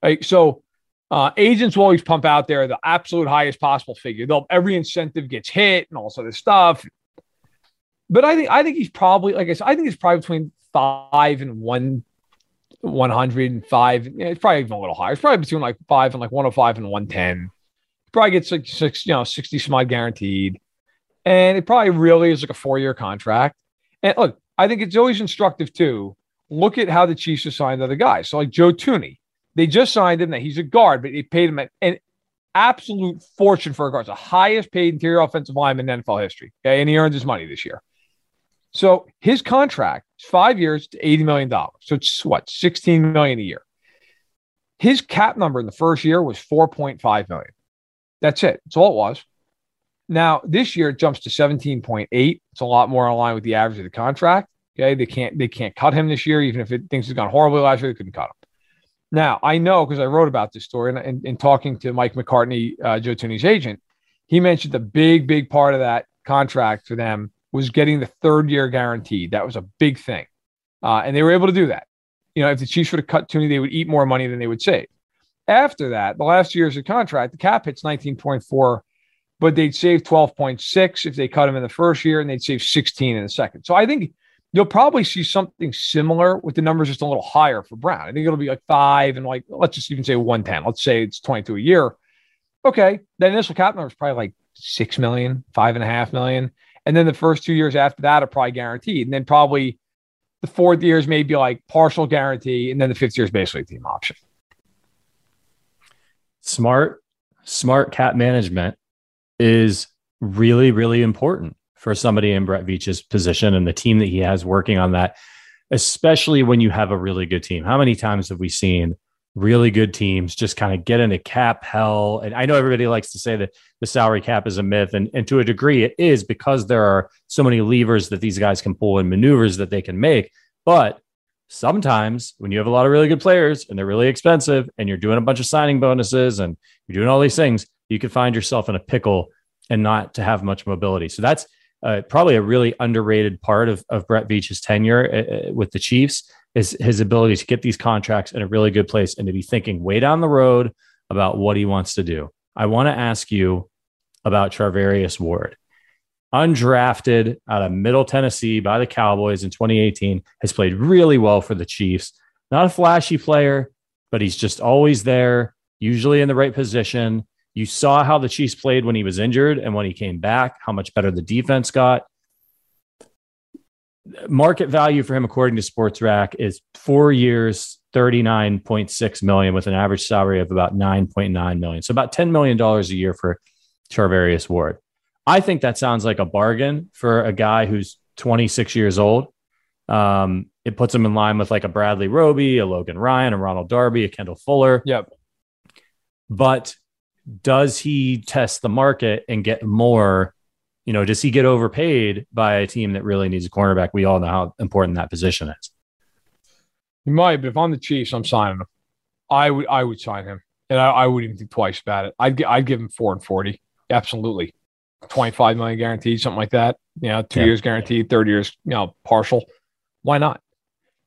Right? So uh, agents will always pump out there the absolute highest possible figure. They'll every incentive gets hit and all this other stuff. But I think I think he's probably like I said, I think he's probably between five and one, one hundred and five. Yeah, it's probably even a little higher. It's probably between like five and like 105 and one ten. Probably gets like six, you know, sixty some odd guaranteed, and it probably really is like a four year contract. And look, I think it's always instructive too. Look at how the Chiefs assigned other guys. So like Joe Thuney, they just signed him that he's a guard, but they paid him an absolute fortune for a guard. It's the highest paid interior offensive lineman in NFL history. Okay. And he earns his money this year. So his contract is five years to $80 million. So it's what, 16 million a year. His cap number in the first year was 4.5 million. That's it. That's all it was. Now this year it jumps to 17.8. It's a lot more in line with the average of the contract. Okay. They can't they can't cut him this year, even if it, things have gone horribly last year, they couldn't cut him. Now I know because I wrote about this story and in talking to Mike McCartney, uh, Joe Thuney's agent, he mentioned the big, big part of that contract for them was getting the third year guaranteed. That was a big thing. Uh, and they were able to do that. You know, if the Chiefs would have cut Thuney, they would eat more money than they would save. After that, the last years of contract, the cap hits 19.4, but they'd save 12.6 if they cut him in the first year, and they'd save 16 in the second. So I think you'll probably see something similar with the numbers just a little higher for Brown. I think it'll be like five and like, let's just even say 110. Let's say it's 22 a year. Okay. The initial cap number is probably like six million, five and a half million. And then the first two years after that are probably guaranteed. And then probably the fourth year is maybe like partial guarantee. And then the fifth year is basically team option. Smart, smart cap management is really, really important for somebody in Brett Veach's position and the team that he has working on that, especially when you have a really good team. How many times have we seen really good teams just kind of get into cap hell. And I know everybody likes to say that the salary cap is a myth, and, and to a degree it is because there are so many levers that these guys can pull and maneuvers that they can make. But sometimes when you have a lot of really good players and they're really expensive and you're doing a bunch of signing bonuses and you're doing all these things, you can find yourself in a pickle and not to have much mobility. So that's uh, probably a really underrated part of, of Brett Veach's tenure uh, uh with the Chiefs is his ability to get these contracts in a really good place and to be thinking way down the road about what he wants to do. I want to ask you about Charvarius Ward. Undrafted out of Middle Tennessee by the Cowboys in 2018, has played really well for the Chiefs. Not a flashy player, but he's just always there, usually in the right position. You saw how the Chiefs played when he was injured and when he came back, how much better the defense got market value for him, according to Spotrac, is four years, 39.6 million with an average salary of about 9.9 million. So about $10 million a year for Charvarius Ward. I think that sounds like a bargain for a guy who's 26 years old. Um, it puts him in line with like a Bradley Roby, a Logan Ryan, a Ronald Darby, a Kendall Fuller. Yep. But does he test the market and get more you know, does he get overpaid by a team that really needs a cornerback? We all know how important that position is. He might, but if I'm the Chiefs, I'm signing him. I would, I would sign him, and I, I wouldn't even think twice about it. I'd, I'd give him four and forty, absolutely, twenty five million guaranteed, something like that. You know, two yeah. years guaranteed, third years, you know, partial. Why not?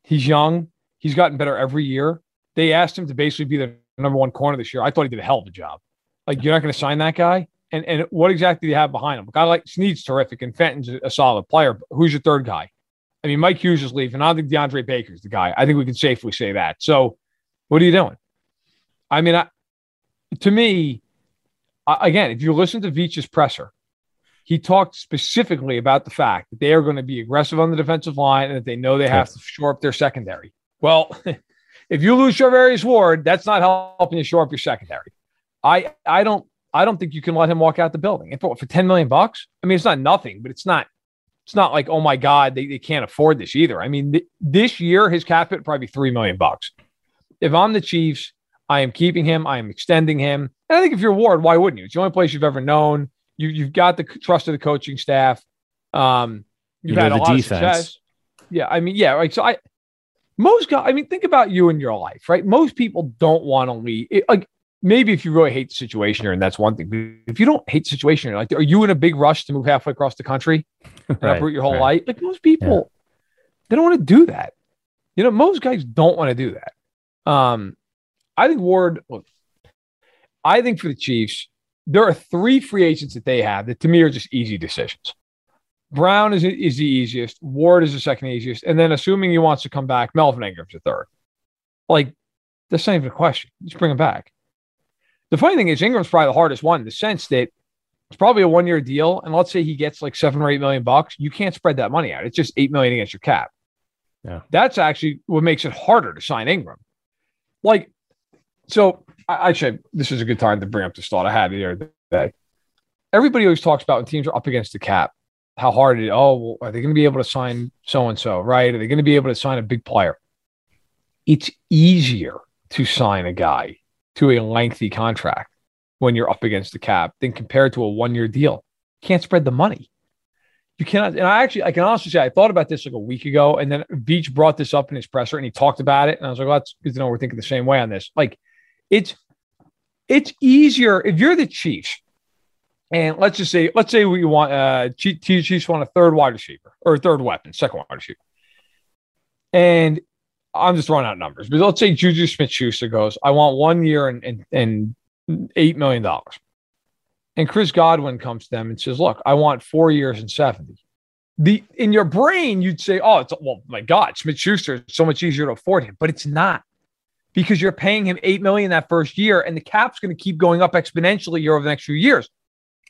He's young. He's gotten better every year. They asked him to basically be the number one corner this year. I thought he did a hell of a job. Like, you're not going to sign that guy? And and what exactly do you have behind him? A guy like Sneed's terrific, and Fenton's a solid player. Who's your third guy? I mean, Mike Hughes is leaving. I don't think DeAndre Baker's the guy. I think we can safely say that. So, what are you doing? I mean, I, to me, I, again, if you listen to Veach's presser, he talked specifically about the fact that they are going to be aggressive on the defensive line and that they know they have to shore up their secondary. Well, if you lose Charvarius Ward, that's not helping you shore up your secondary. I I don't I don't think you can let him walk out the building. for, for 10 million bucks, I mean, it's not nothing, but it's not, it's not like, oh my God, they, they can't afford this either. I mean, th- this year, his cap hit probably 3 million bucks. If I'm the Chiefs, I am keeping him, I am extending him. And I think if you're Ward, why wouldn't you? It's the only place you've ever known. You, you've got the trust of the coaching staff. Um, you've you know, had a lot defense. of success. Yeah. I mean, yeah. Like, so I, most guys, I mean, think about you in your life, right? Most people don't want to leave. It, like, maybe if you really hate the situation here, and that's one thing. But if you don't hate the situation, like, are you in a big rush to move halfway across the country and right, uproot your whole right. life? Like most people, yeah. they don't want to do that. You know, most guys don't want to do that. Um, I think Ward. Look, I think for the Chiefs, there are three free agents that they have that to me are just easy decisions. Brown is is the easiest. Ward is the second easiest, and then assuming he wants to come back, Melvin Ingram's the third. Like that's not even a question. Just bring him back. The funny thing is, Ingram's probably the hardest one in the sense that it's probably a one year deal. And let's say he gets like seven or eight million bucks. You can't spread that money out. It's just eight million against your cap. Yeah. That's actually what makes it harder to sign Ingram. Like, so I, I should, this is a good time to bring up this thought I had the other day. Everybody always talks about when teams are up against the cap. how hard it is. Oh, well, are they going to be able to sign so and so? Right? Are they going to be able to sign a big player? It's easier to sign a guy to a lengthy contract when you're up against the cap than compared to a one year deal. Can't spread the money. You cannot. And I actually, I can honestly say, I thought about this like a week ago, and then Veach brought this up in his presser, and he talked about it, and I was like, well, that's good to know we're thinking the same way on this. Like, it's it's easier if you're the Chiefs, and let's just say, let's say we want uh Chiefs want a third wide receiver or a third weapon, second wide receiver, and I'm just throwing out numbers, but let's say Juju Smith Schuster goes, I want one year and and, and eight million dollars. And Chris Godwin comes to them and says, Look, I want four years and 70. The in your brain, you'd say, Oh, it's well, my God, Smith Schuster is so much easier to afford him, but it's not because you're paying him eight million that first year, and the cap's going to keep going up exponentially year over the next few years.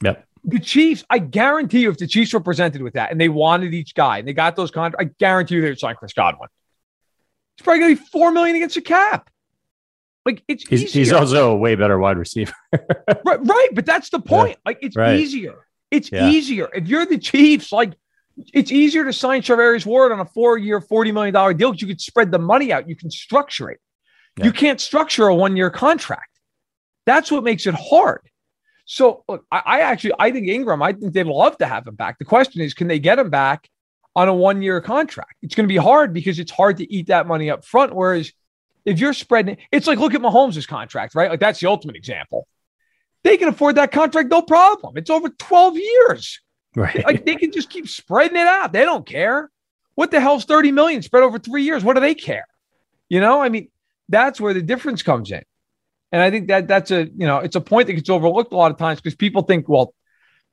Yep. The Chiefs, I guarantee you, if the Chiefs were presented with that and they wanted each guy and they got those contracts, I guarantee you they'd sign Chris Godwin. It's probably going to be four million against the cap. Like it's he's, he's, also a way better wide receiver. right, right, but that's the point. Yeah, like it's right. easier. It's yeah. easier. If you're the Chiefs, like it's easier to sign Charvarius Ward on a four-year, forty million dollar deal because you could spread the money out. You can structure it. Yeah. You can't structure a one-year contract. That's what makes it hard. So look, I, I actually I think Ingram. I think they'd love to have him back. The question is, can they get him back on a one-year contract? It's going to be hard because it's hard to eat that money up front. Whereas if you're spreading, it's like look at Mahomes' contract, right? Like that's the ultimate example. They can afford that contract, no problem. It's over 12 years. Right. Like they can just keep spreading it out. They don't care. What the hell's 30 million spread over three years? What do they care? You know, I mean, that's where the difference comes in. And I think that that's a, you know, it's a point that gets overlooked a lot of times because people think, well,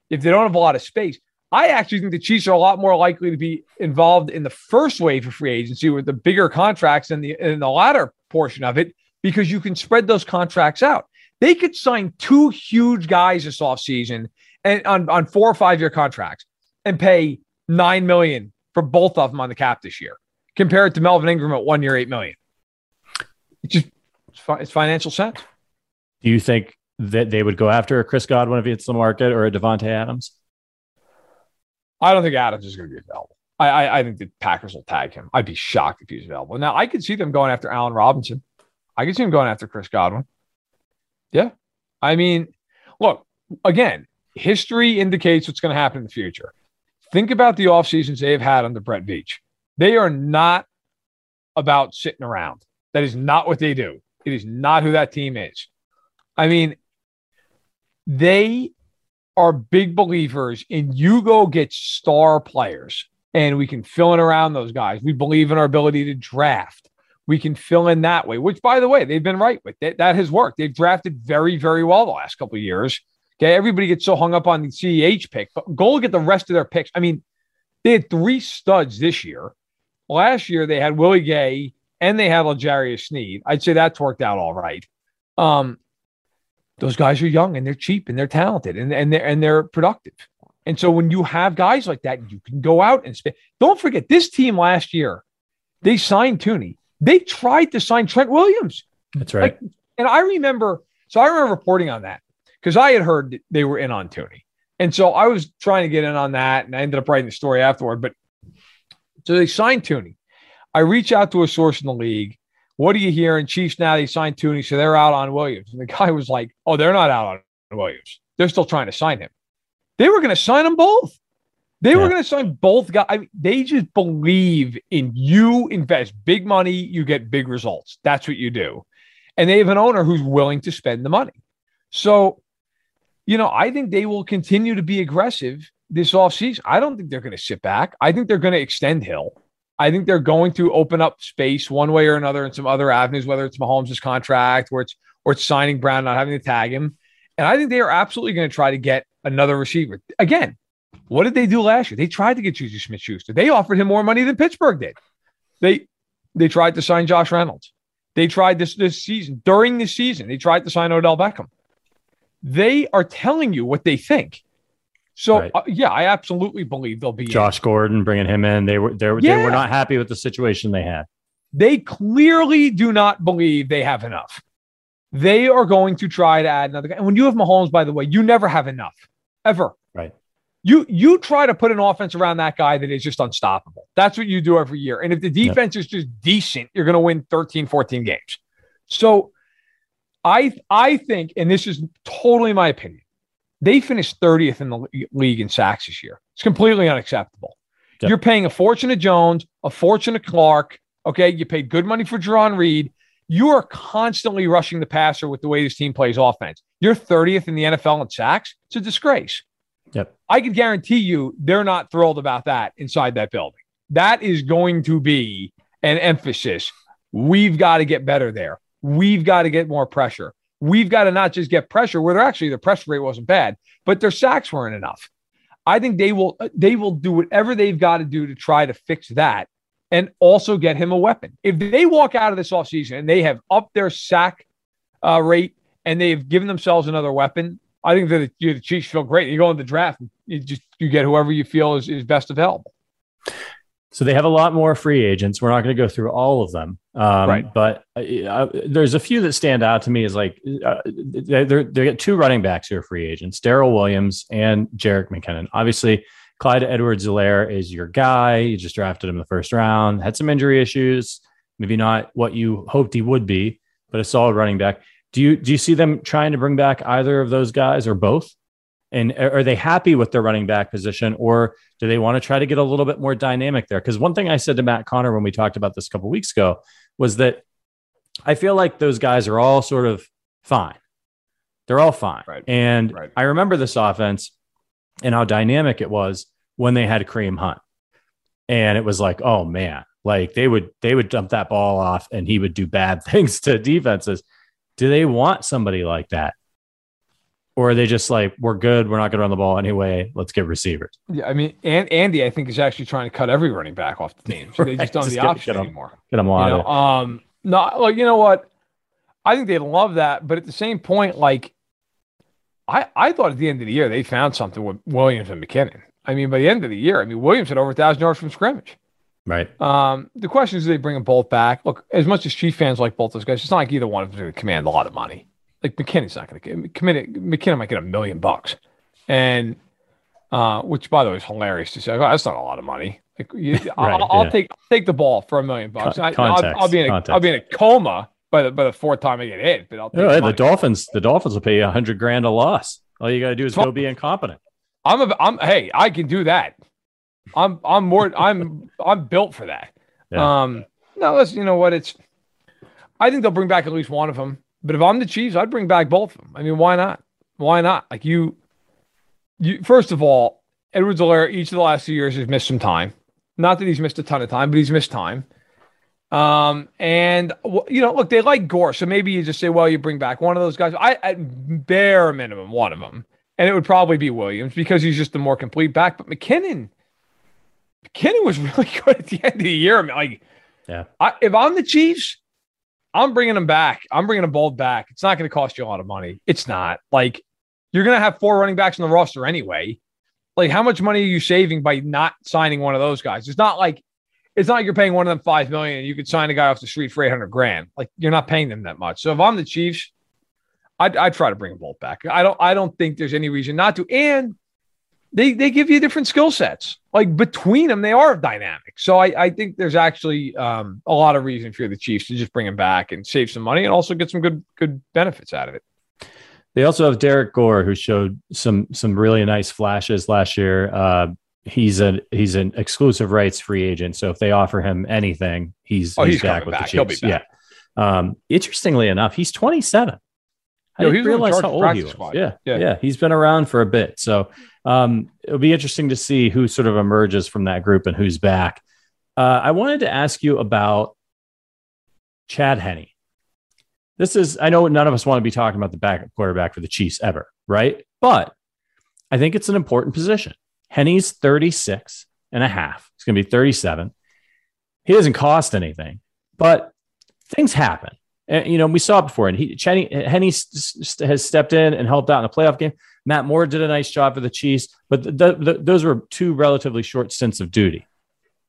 if they don't have a lot of space, I actually think the Chiefs are a lot more likely to be involved in the first wave of free agency with the bigger contracts and the in the latter portion of it because you can spread those contracts out. They could sign two huge guys this offseason and on, on four or five year contracts and pay nine million for both of them on the cap this year, compared to Melvin Ingram at one year, eight million. It's just it's, it's financial sense. Do you think that they would go after a Chris Godwin if he hits the market or a Davante Adams? I don't think Adams is going to be available. I, I, I think the Packers will tag him. I'd be shocked if he's available. Now I could see them going after Allen Robinson. I could see him going after Chris Godwin. Yeah. I mean, look, again, history indicates what's going to happen in the future. Think about the off seasons they've had under Brett Veach. They are not about sitting around. That is not what they do. It is not who that team is. I mean, they are big believers in you go get star players and we can fill in around those guys. We believe in our ability to draft. We can fill in that way, which by the way, they've been right with. That, that has worked. They've drafted very, very well the last couple of years. Okay. Everybody gets so hung up on the CEH pick, but go look at the rest of their picks. I mean, they had three studs this year. Last year they had Willie Gay and they had L'Jarius Sneed. I'd say that's worked out all right. Um, those guys are young and they're cheap and they're talented and, and they're and they're productive. And so when you have guys like that, you can go out and spend. Don't forget this team last year, they signed Thuney. They tried to sign Trent Williams. That's right. Like, and I remember, so I remember reporting on that because I had heard they were in on Thuney. And so I was trying to get in on that and I ended up writing the story afterward. But so they signed Thuney. I reach out to a source in the league what do you hear in Chiefs now? They signed Thuney, so they're out on Williams. And the guy was like, Oh, they're not out on Williams. They're still trying to sign him. They were going to sign them both. They yeah. were going to sign both guys. I mean, they just believe in you invest big money, you get big results. That's what you do. And they have an owner who's willing to spend the money. So, you know, I think they will continue to be aggressive this offseason. I don't think they're going to sit back. I think they're going to extend Hill. I think they're going to open up space one way or another in some other avenues, whether it's Mahomes' contract or it's or it's signing Brown, not having to tag him. And I think they are absolutely going to try to get another receiver. Again, what did they do last year? They tried to get Juju Smith Schuster. They offered him more money than Pittsburgh did. They they tried to sign Josh Reynolds. They tried this this season. During this season, they tried to sign Odell Beckham. They are telling you what they think. So right. uh, yeah, I absolutely believe they'll be Josh in. Gordon bringing him in. They were they, yeah. they were not happy with the situation they had. They clearly do not believe they have enough. They are going to try to add another guy. And when you have Mahomes, by the way, you never have enough ever. Right. You you try to put an offense around that guy that is just unstoppable. That's what you do every year. And if the defense yep. is just decent, you're going to win 13, 14 games. So I I think, and this is totally my opinion, they finished 30th in the league in sacks this year. It's completely unacceptable. Yep. You're paying a fortune to Jones, a fortune to Clark. Okay, you paid good money for Jarran Reed. You are constantly rushing the passer with the way this team plays offense. You're 30th in the NFL in sacks. It's a disgrace. Yep. I can guarantee you they're not thrilled about that inside that building. That is going to be an emphasis. We've got to get better there. We've got to get more pressure. We've got to not just get pressure where they're actually the pressure rate wasn't bad, but their sacks weren't enough. I think they will they will do whatever they've got to do to try to fix that and also get him a weapon. If they walk out of this offseason and they have upped their sack uh, rate and they've given themselves another weapon, I think that the, the Chiefs feel great. You go in the draft, you just you get whoever you feel is, is best available. So they have a lot more free agents. We're not going to go through all of them, um, right? But uh, uh, there's a few that stand out to me as like uh, they they get two running backs who are free agents: Darrel Williams and Jerick McKinnon. Obviously, Clyde Edwards-Helaire is your guy. You just drafted him in the first round. Had some injury issues, maybe not what you hoped he would be, but a solid running back. Do you do you see them trying to bring back either of those guys or both? And are they happy with their running back position, or do they want to try to get a little bit more dynamic there? Because one thing I said to Matt Connor when we talked about this a couple weeks ago was that I feel like those guys are all sort of fine. They're all fine. Right. And right. I remember this offense and how dynamic it was when they had Kareem Hunt. And it was like, oh man, like they would they would dump that ball off and he would do bad things to defenses. Do they want somebody like that? Or are they just like, we're good, we're not going to run the ball anyway, let's get receivers? Yeah, I mean, and Andy, I think, is actually trying to cut every running back off the team. So right. they just don't have the get, option get them, anymore. Get them on. You know? Um, no, like, you know what? I think they'd love that. But at the same point, like, I, I thought at the end of the year, they found something with Williams and McKinnon. I mean, by the end of the year, I mean, Williams had over a 1,000 yards from scrimmage. Right. Um, the question is, do they bring them both back? Look, as much as Chief fans like both those guys, it's not like either one of them going to command a lot of money. Like McKinnon's not going to commit. McKinnon might get a million bucks, and uh, which by the way is hilarious to say. Oh, that's not a lot of money. Like, you, right, I'll, I'll yeah. take take the ball for a million bucks. Con- I, will be in a be in a coma by the by the fourth time I get hit. But I'll take the Dolphins the Dolphins will pay you a hundred grand a loss. All you got to do is go be incompetent. I'm a, I'm hey I can do that. I'm I'm more I'm I'm built for that. Yeah. Um, no, let's you know what it's. I think they'll bring back at least one of them. But if I'm the Chiefs, I'd bring back both of them. I mean, why not? Why not? Like you, you first of all, Edwards-Helaire each of the last two years has missed some time. Not that he's missed a ton of time, but he's missed time. Um, and you know, look, they like Gore, so maybe you just say, well, you bring back one of those guys. I at bare minimum one of them, and it would probably be Williams because he's just the more complete back. But McKinnon, McKinnon was really good at the end of the year. Like, yeah, I, if I'm the Chiefs, I'm bringing them back. I'm bringing them both back. It's not going to cost you a lot of money. It's not like you're going to have four running backs on the roster anyway. Like, how much money are you saving by not signing one of those guys? It's not like it's not like you're paying one of them five million and you could sign a guy off the street for eight hundred grand. Like, you're not paying them that much. So if I'm the Chiefs, I'd, I'd try to bring them both back. I don't. I don't think there's any reason not to. And they they give you different skill sets. Like between them, they are dynamic. So I, I think there's actually um, a lot of reason for the Chiefs to just bring him back and save some money and also get some good good benefits out of it. They also have Derrick Gore, who showed some some really nice flashes last year. Uh, he's a he's an exclusive rights free agent, so if they offer him anything, he's oh, he's, he's back with back. the Chiefs. Yeah. Um, interestingly enough, he's 27. I Yo, didn't realize how old he was. Yeah, yeah, yeah, He's been around for a bit, so um, it'll be interesting to see who sort of emerges from that group and who's back. Uh, I wanted to ask you about Chad Henne. This is, I know none of us want to be talking about the back quarterback for the Chiefs ever, right? But I think it's an important position. Henne's 36 and a half. It's going to be 37. He doesn't cost anything, but things happen. And, you know, we saw it before, and he, Henne has stepped in and helped out in a playoff game. Matt Moore did a nice job for the Chiefs, but the, the, those were two relatively short stints of duty.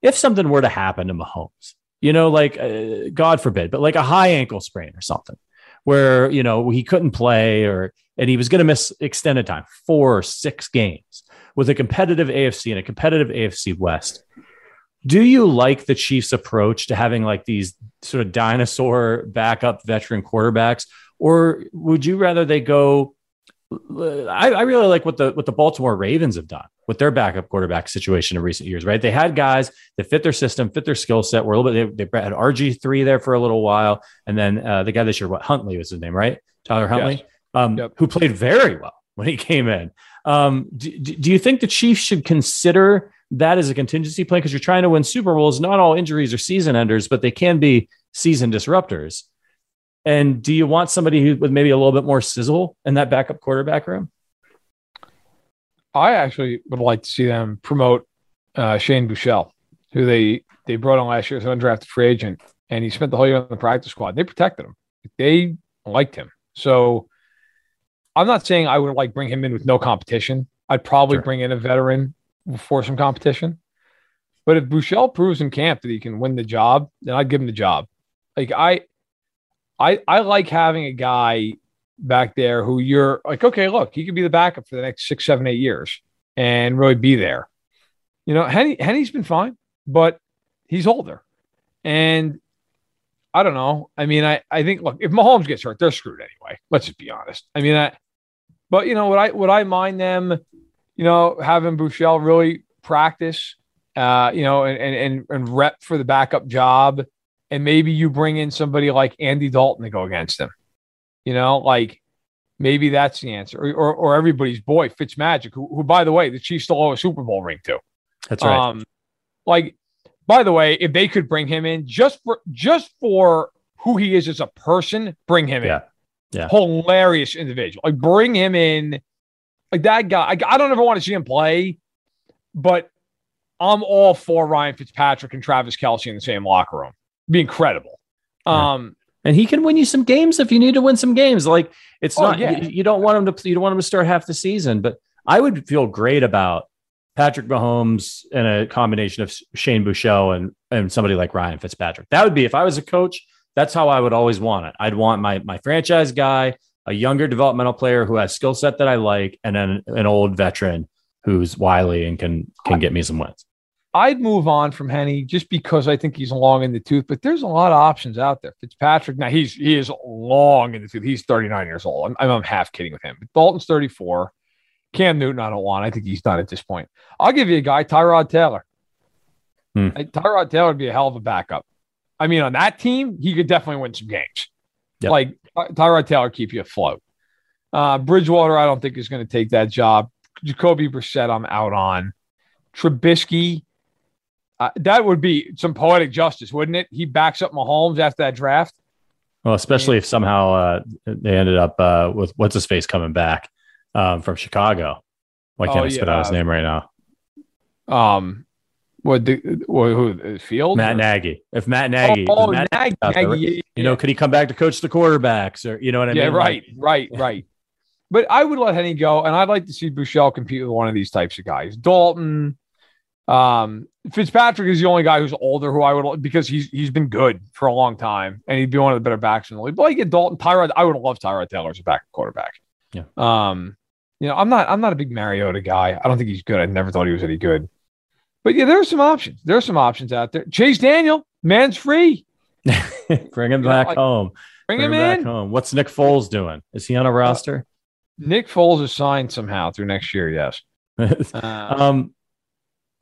If something were to happen to Mahomes, you know, like uh, God forbid, but like a high ankle sprain or something, where you know he couldn't play or and he was going to miss extended time, four or six games with a competitive AFC and a competitive AFC West, do you like the Chiefs' approach to having like these sort of dinosaur backup veteran quarterbacks, or would you rather they go? I, I, really like what the what the Baltimore Ravens have done with their backup quarterback situation in recent years. Right, they had guys that fit their system, fit their skill set. Were a little bit. They, they had RG three there for a little while, and then uh, the guy this year, what Huntley was his name, right? Tyler Huntley, yes. um, yep. who played very well when he came in. Um, do, do you think the Chiefs should consider that as a contingency plan because you're trying to win Super Bowls? Not all injuries are season enders, but they can be season disruptors. And do you want somebody who with maybe a little bit more sizzle in that backup quarterback room? I actually would like to see them promote uh, Shane Buechele, who they they brought on last year as an undrafted free agent, and he spent the whole year on the practice squad. They protected him. They liked him. So I'm not saying I would like bring him in with no competition. I'd probably sure. bring in a veteran for some competition. But if Buechele proves in camp that he can win the job, then I'd give him the job. Like I, I, I like having a guy back there who you're like, okay, look, he could be the backup for the next six, seven, eight years and really be there. You know, Henne, Henne's been fine, but he's older. And I don't know. I mean, I, I think look, if Mahomes gets hurt, they're screwed anyway. Let's just be honest. I mean, I, but you know, would I would I mind them, you know, having Buechele really practice, uh, you know, and and and rep for the backup job, and maybe you bring in somebody like Andy Dalton to go against him, you know, like maybe that's the answer, or or, or everybody's boy Fitzmagic, who, who by the way the Chiefs still owe a Super Bowl ring to. That's right. Um, like by the way, if they could bring him in just for just for who he is as a person, bring him yeah. in. Yeah. Hilarious individual. Like bring him in. Like that guy. I, I don't ever want to see him play, but I'm all for Ryan Fitzpatrick and Travis Kelce in the same locker room. Be incredible. Yeah. Um, and he can win you some games if you need to win some games. Like it's oh, not yeah. you, you, don't want him to you don't want him to start half the season, but I would feel great about Patrick Mahomes and a combination of Shane Buechele and, and somebody like Ryan Fitzpatrick. That would be if I was a coach, that's how I would always want it. I'd want my my franchise guy, a younger developmental player who has skill set that I like, and then an old veteran who's wily and can can get me some wins. I'd move on from Henne just because I think he's long in the tooth, but there's a lot of options out there. Fitzpatrick, now he's he is long in the tooth. He's 39 years old. I'm, I'm half kidding with him. But Dalton's 34. Cam Newton, I don't want. I think he's done at this point. I'll give you a guy, Tyrod Taylor. Hmm. Tyrod Taylor would be a hell of a backup. I mean, on that team, he could definitely win some games. Yep. Like Tyrod Taylor keep you afloat. Uh, Bridgewater, I don't think is going to take that job. Jacoby Brissett, I'm out on. Trubisky, uh, that would be some poetic justice, wouldn't it? He backs up Mahomes after that draft. Well, especially if somehow uh, they ended up uh, with what's his face coming back um, from Chicago. Why can't oh, I spit yeah. out his name right now? Um, what the who Field? Matt or? Nagy. If Matt Nagy, oh, oh Matt Nagy, there, Nagy you know, could he come back to coach the quarterbacks or you know what I yeah, mean? right, like, right, right. But I would let Henne go, and I'd like to see Buechele compete with one of these types of guys. Dalton, um, Fitzpatrick is the only guy who's older who I would because he's he's been good for a long time, and he'd be one of the better backs in the league. But I get Dalton, Tyrod. I would love Tyrod Taylor as a back quarterback. Yeah. Um, you know, I'm not I'm not a big Mariota guy. I don't think he's good. I never thought he was any good. But yeah, there are some options. There are some options out there. Chase Daniel, man's free. bring him back like, home. Bring, bring him, him, in. home. What's Nick Foles doing? Is he on a roster? Uh, Nick Foles is signed somehow through next year. Yes. uh, um,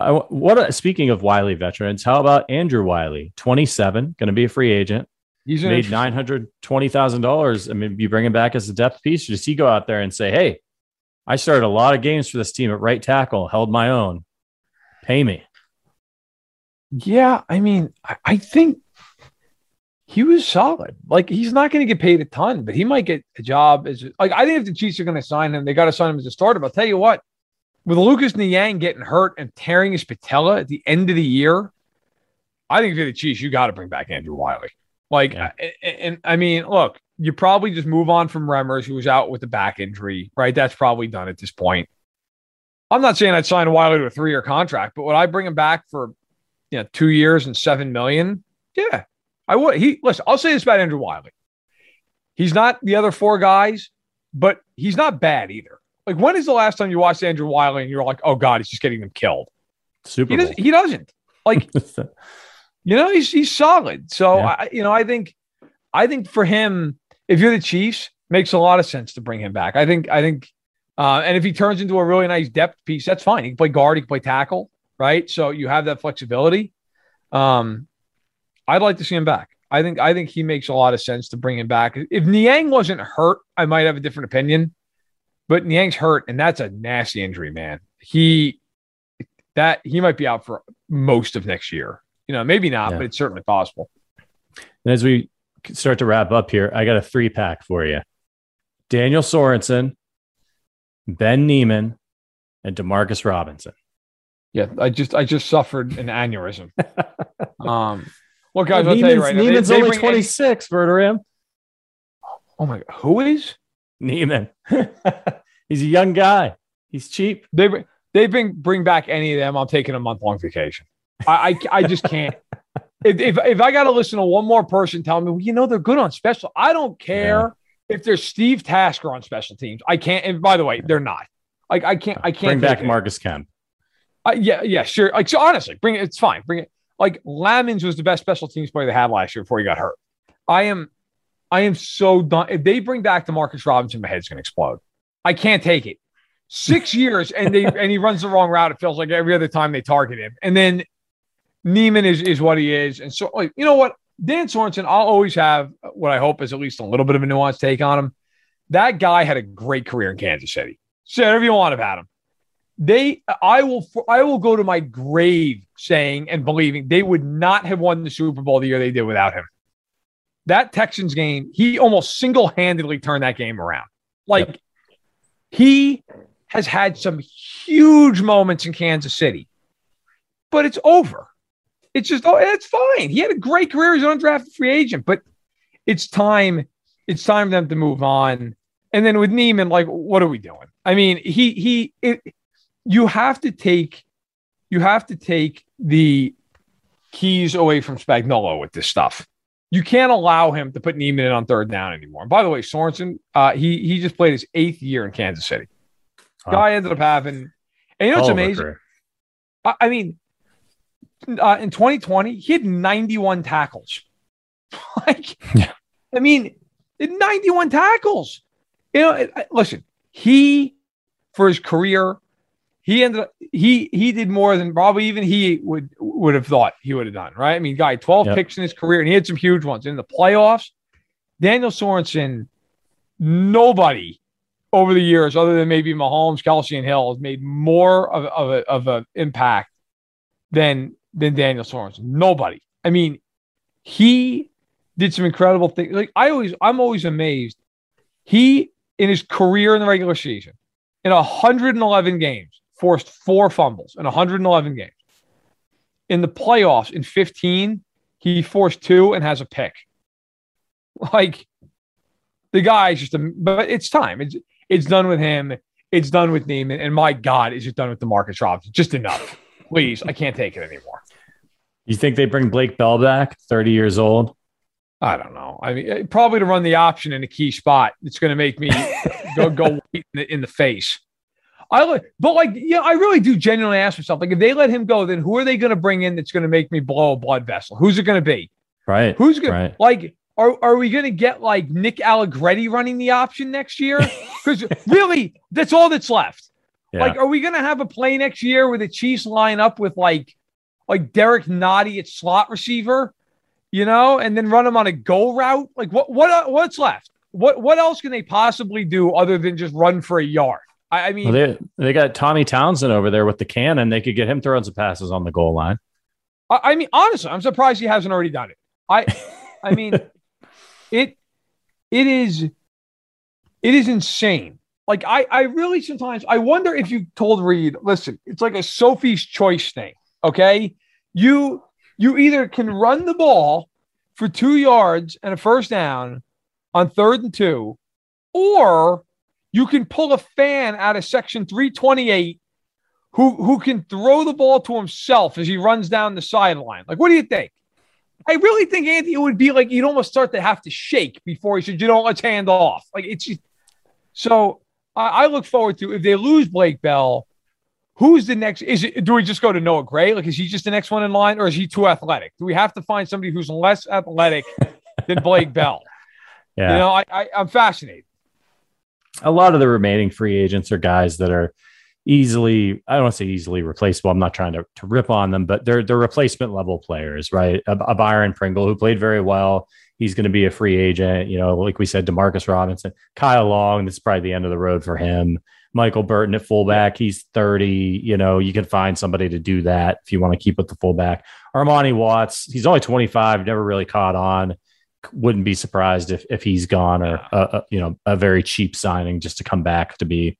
I, what? Speaking of Wiley veterans, how about Andrew Wylie, 27, going to be a free agent. He's made nine hundred twenty thousand dollars. I mean, you bring him back as a depth piece, or does he go out there and say, "Hey, I started a lot of games for this team at right tackle, held my own. Pay me. Yeah, I mean, I, I think he was solid. Like he's not going to get paid a ton, but he might get a job as like I think if the Chiefs are going to sign him, they got to sign him as a starter. But I'll tell you what, with Lucas Niang getting hurt and tearing his patella at the end of the year, I think for the Chiefs, you got to bring back Andrew Wylie. Like, yeah. and, and, I mean, look, you probably just move on from Remmers, who was out with a back injury, right? That's probably done at this point. I'm not saying I'd sign Wylie to a three year contract, but would I bring him back for you know two years and seven million? Yeah, I would. He listen, I'll say this about Andrew Wylie. He's not the other four guys, but he's not bad either. Like, when is the last time you watched Andrew Wylie and you're like, oh God, he's just getting them killed? Super He doesn't. He doesn't. Like, you know, he's he's solid. So Yeah. I, you know, I think, I think for him, if you're the Chiefs, makes a lot of sense to bring him back. I think, I think, uh, and if he turns into a really nice depth piece, that's fine. He can play guard, he can play tackle, right? So you have that flexibility. Um, I'd like to see him back. I think, I think he makes a lot of sense to bring him back. If Niang wasn't hurt, I might have a different opinion. But Niang's hurt, and that's a nasty injury, man. He that he might be out for most of next year. You know, maybe not, Yeah. but it's certainly possible. And as we start to wrap up here, I got a three pack for you Daniel Sorensen, Ben Niemann, and Demarcus Robinson. Yeah, I just I just suffered an aneurysm. um, well, guys, I'll tell you Niemann's, now, they- Niemann's they only bring- 26, Verderam. Oh my, god, who is? Niemann. He's a young guy. He's cheap. They they bring bring back any of them. I'm taking a month long vacation. I, I I just can't. if, if if I got to listen to one more person tell me, well, you know, they're good on special. I don't care if there's Steve Tasker on special teams. I can't. And by the way, they're not. Like I can't. I can't Bring back it. Marcus Kemp. Uh, yeah, yeah, sure. Like so, honestly, bring it. It's fine. Bring it. Like Lamons was the best special teams player they had last year before he got hurt. I am, I am so done. If they bring back Demarcus Robinson, my head's gonna explode. I can't take it. Six years and they and he runs the wrong route. It feels like every other time they target him. And then Niemann is is what he is. And so, like, you know what, Dan Sorensen, I'll always have what I hope is at least a little bit of a nuanced take on him. That guy had a great career in Kansas City. Say whatever you want about him they I will I will go to my grave saying and believing they would not have won the Super Bowl the year they did without him. That Texans game, he almost single-handedly turned that game around. Like he has had some huge moments in Kansas City. But it's over. It's just oh, it's fine. He had a great career as an undrafted free agent, but it's time it's time for them to move on. And then with Niemann, like, what are we doing? I mean, he he it, you have to take you have to take the keys away from Spagnuolo with this stuff. You can't allow him to put Niemann in on third down anymore. And by the way, Sorensen, uh, he he just played his eighth year in Kansas City. Guy ended up having, and you know what's Hell of a amazing? I, I mean, uh, in 2020, he had 91 tackles. like, Yeah. I mean, 91 tackles. You know, listen, he for his career, he ended up he he did more than probably even he would would have thought he would have done. Right? I mean, guy 12 Yep. picks in his career, and he had some huge ones in the playoffs. Daniel Sorensen, nobody over the years, other than maybe Mahomes, Kelce, and Hill, has made more of, of a of an impact than than Daniel Sorensen. Nobody. I mean, he did some incredible things. Like I always, I'm always amazed. He in his career in the regular season, in 111 games, forced four fumbles in 111 games. In the playoffs, in 15, he forced two and has a pick. Like the guy's just a, but it's time. It's it's done with him. It's done with Niemann, and my God, is it done with the Demarcus Robinson? Just enough, please. I can't take it anymore. You think they bring Blake Bell back, 30 years old? I don't know. I mean, eh, probably to run the option in a key spot. It's going to make me go go in the, in the face. I like, but like, yeah, I really do genuinely ask myself, like, if they let him go, then who are they going to bring in that's going to make me blow a blood vessel? Who's it going to be? Right. Who's going Right. to like? Are, are we going to get like Nick Allegretti running the option next year? Because really, that's all that's left. Yeah. Like, are we going to have a play next year where the Chiefs line up with like, like Derrick Nnadi at slot receiver, you know, and then run them on a go route? Like, what what uh, what's left? What what else can they possibly do other than just run for a yard? I, I mean, Well, they they got Tommy Townsend over there with the cannon. They could get him throwing some passes on the goal line. I, I mean, honestly, I'm surprised he hasn't already done it. I, I mean, it, it is, it is insane. Like I, I really sometimes I wonder if you told Reid, listen, it's like a Sophie's choice thing. Okay, you you either can run the ball for two yards and a first down on third and two, or you can pull a fan out of section 328 who who can throw the ball to himself as he runs down the sideline. Like, what do you think? I really think Anthony it would be like you'd almost start to have to shake before he said, "You know, let's hand off." Like it's just, so I, I look forward to if they lose Blake Bell. Who's the next? Is it? Do we just go to Noah Gray? Like, is he just the next one in line, or is he too athletic? Do we have to find somebody who's less athletic than Blake Bell? Yeah. You know, I, I I'm fascinated. a lot of the remaining free agents are guys that are easily I don't want to say easily replaceable. I'm not trying to, to rip on them, but they're they're replacement level players, right? A, a Byron Pringle who played very well. He's going to be a free agent. You know, like we said, Demarcus Robinson, Kyle Long. This is probably the end of the road for him. Michael Burton at fullback. He's 30. You know, you can find somebody to do that if you want to keep with the fullback. Armani Watts, he's only 25, never really caught on. Wouldn't be surprised if if he's gone or a, a, you know a very cheap signing just to come back to be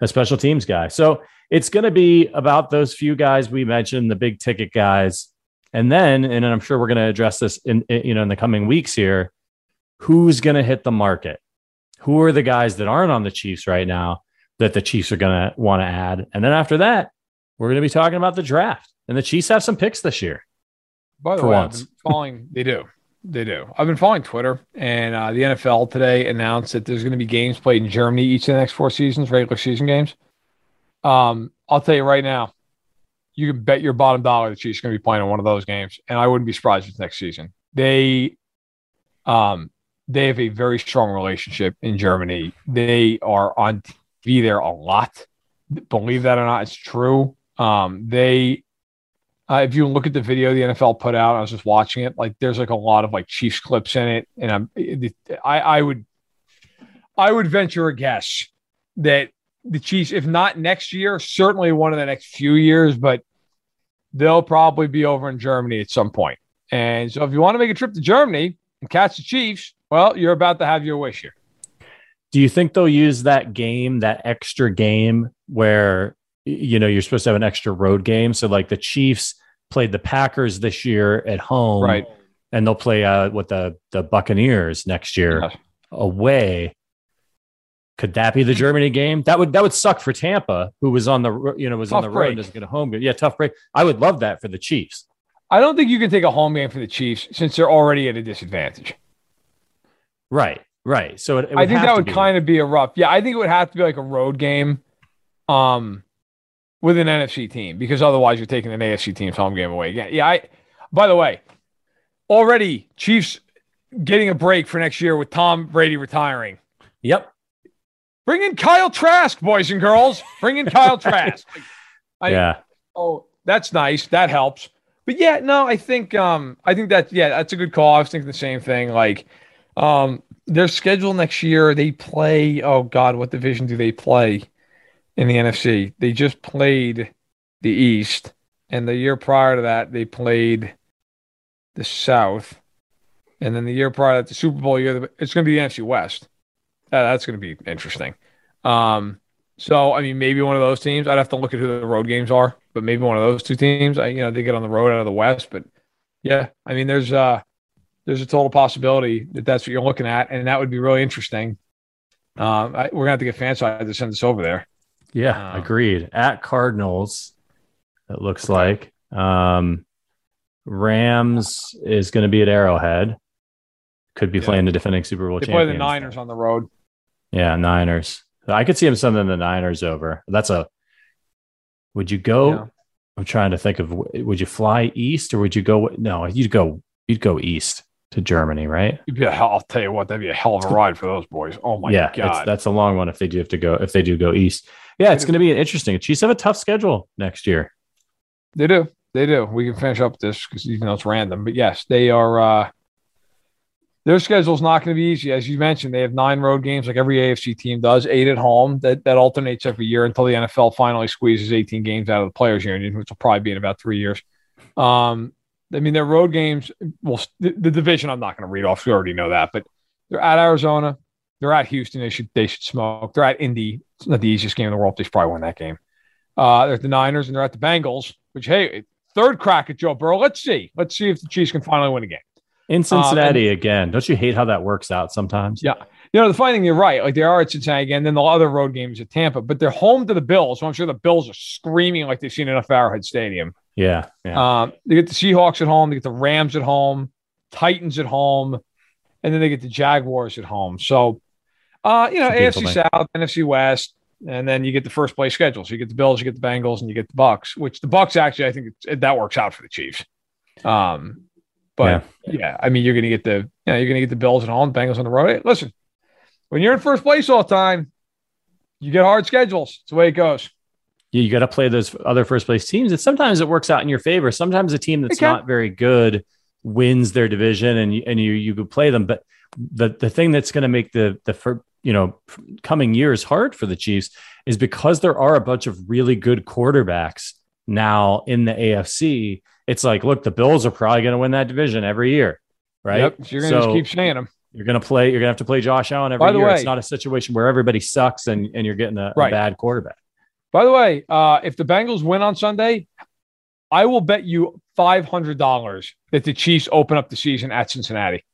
a special teams guy. So it's going to be about those few guys we mentioned, the big ticket guys, and then and I'm sure we're going to address this in, you know in the coming weeks here. Who's going to hit the market? Who are the guys that aren't on the Chiefs right now that the Chiefs are going to want to add? And then after that, we're going to be talking about the draft. And the Chiefs have some picks this year. By the For way, once. I've been following. they do. They do. I've been following Twitter, and uh, the NFL today announced that there's going to be games played in Germany each of the next four seasons, regular season games. Um, I'll tell you right now, you can bet your bottom dollar the Chiefs are going to be playing in one of those games, and I wouldn't be surprised if it's next season. They, um, they have a very strong relationship in Germany. They are on TV there a lot. Believe that or not, it's true. Um, they uh, if you look at the video the NFL put out, I was just watching it. Like, there's like a lot of like Chiefs clips in it, and I'm, I, I would, I would venture a guess that the Chiefs, if not next year, certainly one of the next few years, but they'll probably be over in Germany at some point. And so, if you want to make a trip to Germany and catch the Chiefs, well, you're about to have your wish here. Do you think they'll use that game, that extra game where you know you're supposed to have an extra road game? So like the Chiefs played the Packers this year at home, Right. And they'll play uh, with the the Buccaneers next year Yes. away. Could that be the Germany game? That would that would suck for Tampa, who was on the you know was on Tough the road and doesn't get a home game. Yeah, tough break. I would love that for the Chiefs. I don't think you can take a home game for the Chiefs since they're already at a disadvantage. Right, right. So it, it I think that would be. kind of be a rough. Yeah, I think it would have to be like a road game, um, with an NFC team because otherwise you're taking an AFC team's home game away. Yeah, yeah. I. By the way, already Chiefs getting a break for next year with Tom Brady retiring. Yep. Bring in Kyle Trask, boys and girls. Bring in Kyle Trask. I, yeah. Oh, that's nice. That helps. But yeah, no, I think um I think that yeah, that's a good call. I was thinking the same thing. Like um their schedule next year, they play oh god, what division do they play in the NFC? They just played the East, and the year prior to that, they played the South. And then the year prior to that, the Super Bowl year, it's going to be the NFC West. Uh, that's going to be interesting. Um, so, I mean, maybe one of those teams. I'd have to look at who the road games are, but maybe one of those two teams. I, you know, they get on the road out of the West. But yeah, I mean, there's uh, there's a total possibility that that's what you're looking at, and that would be really interesting. Um, I, we're gonna have to get fanside to send this over there. Yeah, Um, agreed. At Cardinals, it looks like. Um, Rams is going to be at Arrowhead. Could be Yeah. playing the defending Super Bowl They play the Niners on the road. Yeah, Niners. I could see him sending the Niners over. That's a. Would you go? Yeah. I'm trying to think of. Would you fly east or would you go? No, you'd go. You'd go east to Germany, right? You'd be a hell, I'll tell you what, that'd be a hell of a ride for those boys. Oh my yeah, it's, god, that's a long one if they do have to go. If they do go east, yeah, it's going to be an interesting. Chiefs have a tough schedule next year. They do. They do. We can finish up this because even though it's random, but yes, they are. Uh, their schedule's not going to be easy, as you mentioned. They have nine road games, like every AFC team does. Eight at home. That that alternates every year until the NFL finally squeezes 18 games out of the players' union, which will probably be in about three years. Um, I mean, their road games. Well, the, the division I'm not going to read off. We already know that, but they're at Arizona. They're at Houston. They should they should smoke. They're at Indy. It's not the easiest game in the world. They should probably win that game. Uh, they're at the Niners and they're at the Bengals. Which hey, third crack at Joe Burrow. Let's see. Let's see if the Chiefs can finally win a game. In Cincinnati again. Don't you hate how that works out sometimes? Yeah. You know, the funny thing, you're right. Like they are at Cincinnati again. Then the other road games at Tampa, but they're home to the Bills. So I'm sure the Bills are screaming like they've seen enough Arrowhead Stadium. Yeah. yeah. Um, they get the Seahawks at home. They get the Rams at home, Titans at home, and then they get the Jaguars at home. So, uh, you know, AFC thing. South, NFC West, and then you get the first place schedule. So you get the Bills, you get the Bengals, and you get the Bucs. Which the Bucs actually, I think that works out for the Chiefs. Um, but yeah, yeah I mean, you're going to get the you know, you're going to get the Bills and all, and Bengals on the road. Hey, listen, when you're in first place all the time, you get hard schedules. It's the way it goes. Yeah, you got to play those other first place teams. And sometimes it works out in your favor. Sometimes a team that's not very good wins their division, and you, and you you could play them. But the the thing that's going to make the the for, you know coming years hard for the Chiefs is because there are a bunch of really good quarterbacks now in the AFC. It's like, look, the Bills are probably going to win that division every year, right? Yep, so you're going to so, keep saying them. You're going to play. You're going to have to play Josh Allen every year. Way, it's not a situation where everybody sucks and, and you're getting a, right. a bad quarterback. By the way, uh, if the Bengals win on Sunday, I will bet you five hundred dollars that the Chiefs open up the season at Cincinnati.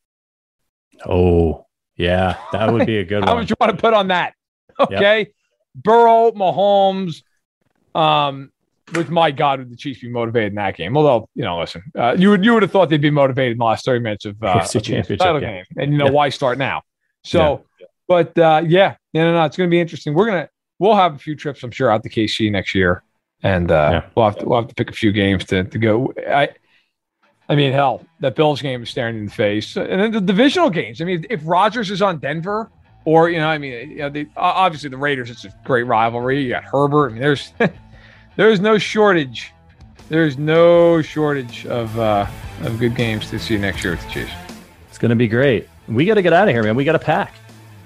Oh, yeah, that would be a good How one. How much you want to put on that? Okay, yep. Burrow, Mahomes, um, with my God, would the Chiefs be motivated in that game? Although, you know, listen, uh, you would you would have thought they'd be motivated in the last thirty minutes of, uh, the title game. game, and you know yeah. why start now? So, yeah. but uh, yeah, no, no, no, it's going to be interesting. We're gonna we'll have a few trips, I'm sure, out to KC next year, and uh, yeah. we'll have to we'll have to pick a few games to to go. I. I mean, hell, that Bills game is staring in the face, and then the divisional games. I mean, if Rodgers is on Denver, or you know, I mean, you know, the, obviously the Raiders, it's a great rivalry. You got Herbert. I mean, there's there's no shortage. There's no shortage of uh, of good games to see next year with the Chiefs. It's going to be great. We got to get out of here, man. We got to pack.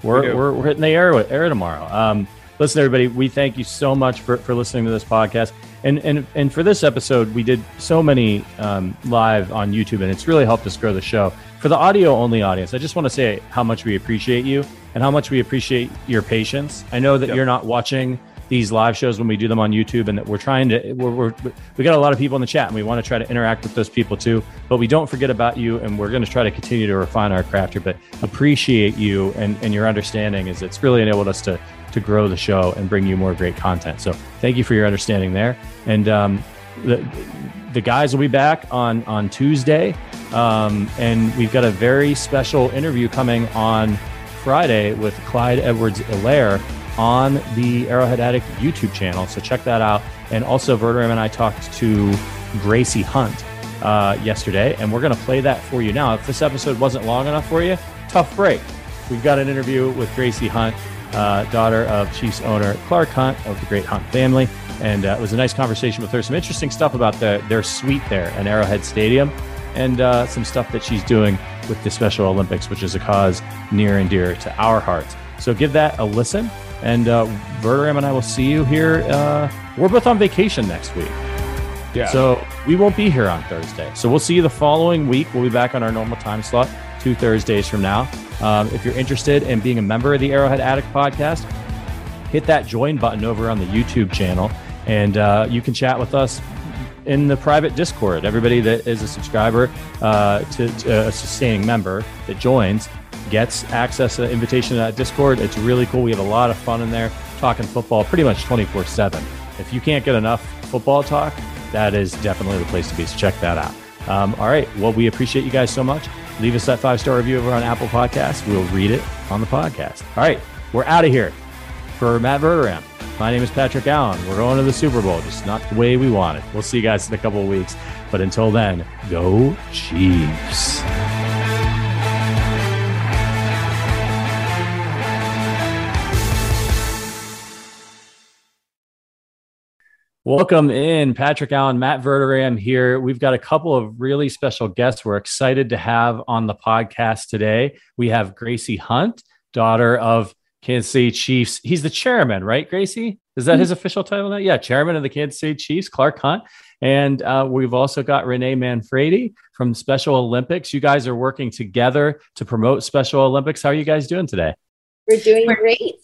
We're, we are we are hitting the air air tomorrow. Um, listen, everybody, we thank you so much for, for listening to this podcast. And, and, and for this episode, we did so many um, live on YouTube, and it's really helped us grow the show. For the audio only audience, I just want to say how much we appreciate you and how much we appreciate your patience. I know that yep. you're not watching these live shows when we do them on YouTube, and that we're trying to we're, we're, we got a lot of people in the chat, and we want to try to interact with those people too. But we don't forget about you, and we're going to try to continue to refine our craft here. But appreciate you and, and your understanding, is it's really enabled us to to grow the show and bring you more great content. So thank you for your understanding there. And um, the the guys will be back on on Tuesday, um, and we've got a very special interview coming on Friday with Clyde Edwards Helaire on the Arrowhead Addict YouTube channel. So check that out. And also, Verderame and I talked to Gracie Hunt uh, yesterday, and we're going to play that for you now. If this episode wasn't long enough for you, tough break. We've got an interview with Gracie Hunt, uh, daughter of Chiefs owner Clark Hunt of the Great Hunt family. And uh, it was a nice conversation with her. Some interesting stuff about the, their suite there at Arrowhead Stadium and uh, some stuff that she's doing with the Special Olympics, which is a cause near and dear to our hearts. So give that a listen. And uh, Verderame and I will see you here. Uh, we're both on vacation next week. Yeah. So we won't be here on Thursday. So we'll see you the following week. We'll be back on our normal time slot two Thursdays from now. Um, if you're interested in being a member of the Arrowhead Addict podcast, hit that join button over on the YouTube channel, and uh, you can chat with us in the private Discord. Everybody that is a subscriber uh, to, to, a sustaining member that joins gets access to the invitation to that Discord. It's really cool. We have a lot of fun in there talking football pretty much 24 7. If you can't get enough football talk, that is definitely the place to be. So check that out. Um, all right. Well, we appreciate you guys so much. Leave us that five star review over on Apple Podcasts. We'll read it on the podcast. All right. We're out of here. For Matt Verderame, my name is Patrick Allen. We're going to the Super Bowl, just not the way we want it. We'll see you guys in a couple of weeks. But until then, go Chiefs. Welcome in, Patrick Allen, Matt Verderame here. We've got a couple of really special guests we're excited to have on the podcast today. We have Gracie Hunt, daughter of Kansas City Chiefs. He's the chairman, right, Gracie? Is that his official title now? Yeah, chairman of the Kansas City Chiefs, Clark Hunt. And uh, we've also got Renee Manfredi from Special Olympics. You guys are working together to promote Special Olympics. How are you guys doing today? We're doing great.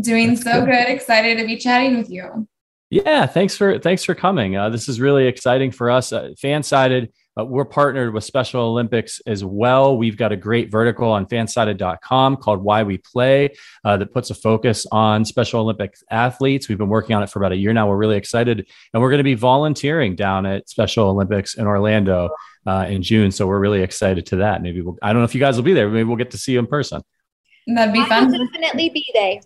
Doing so good. Excited to be chatting with you. Yeah, thanks for thanks for coming. Uh, this is really exciting for us. Uh, Fansided, uh, we're partnered with Special Olympics as well. We've got a great vertical on fansided.com called Why We Play uh, that puts a focus on Special Olympics athletes. We've been working on it for about a year now. We're really excited, and we're going to be volunteering down at Special Olympics in Orlando uh, in June. So we're really excited to that. Maybe we'll, I don't know if you guys will be there. Maybe we'll get to see you in person. That'd be fun. definitely be there.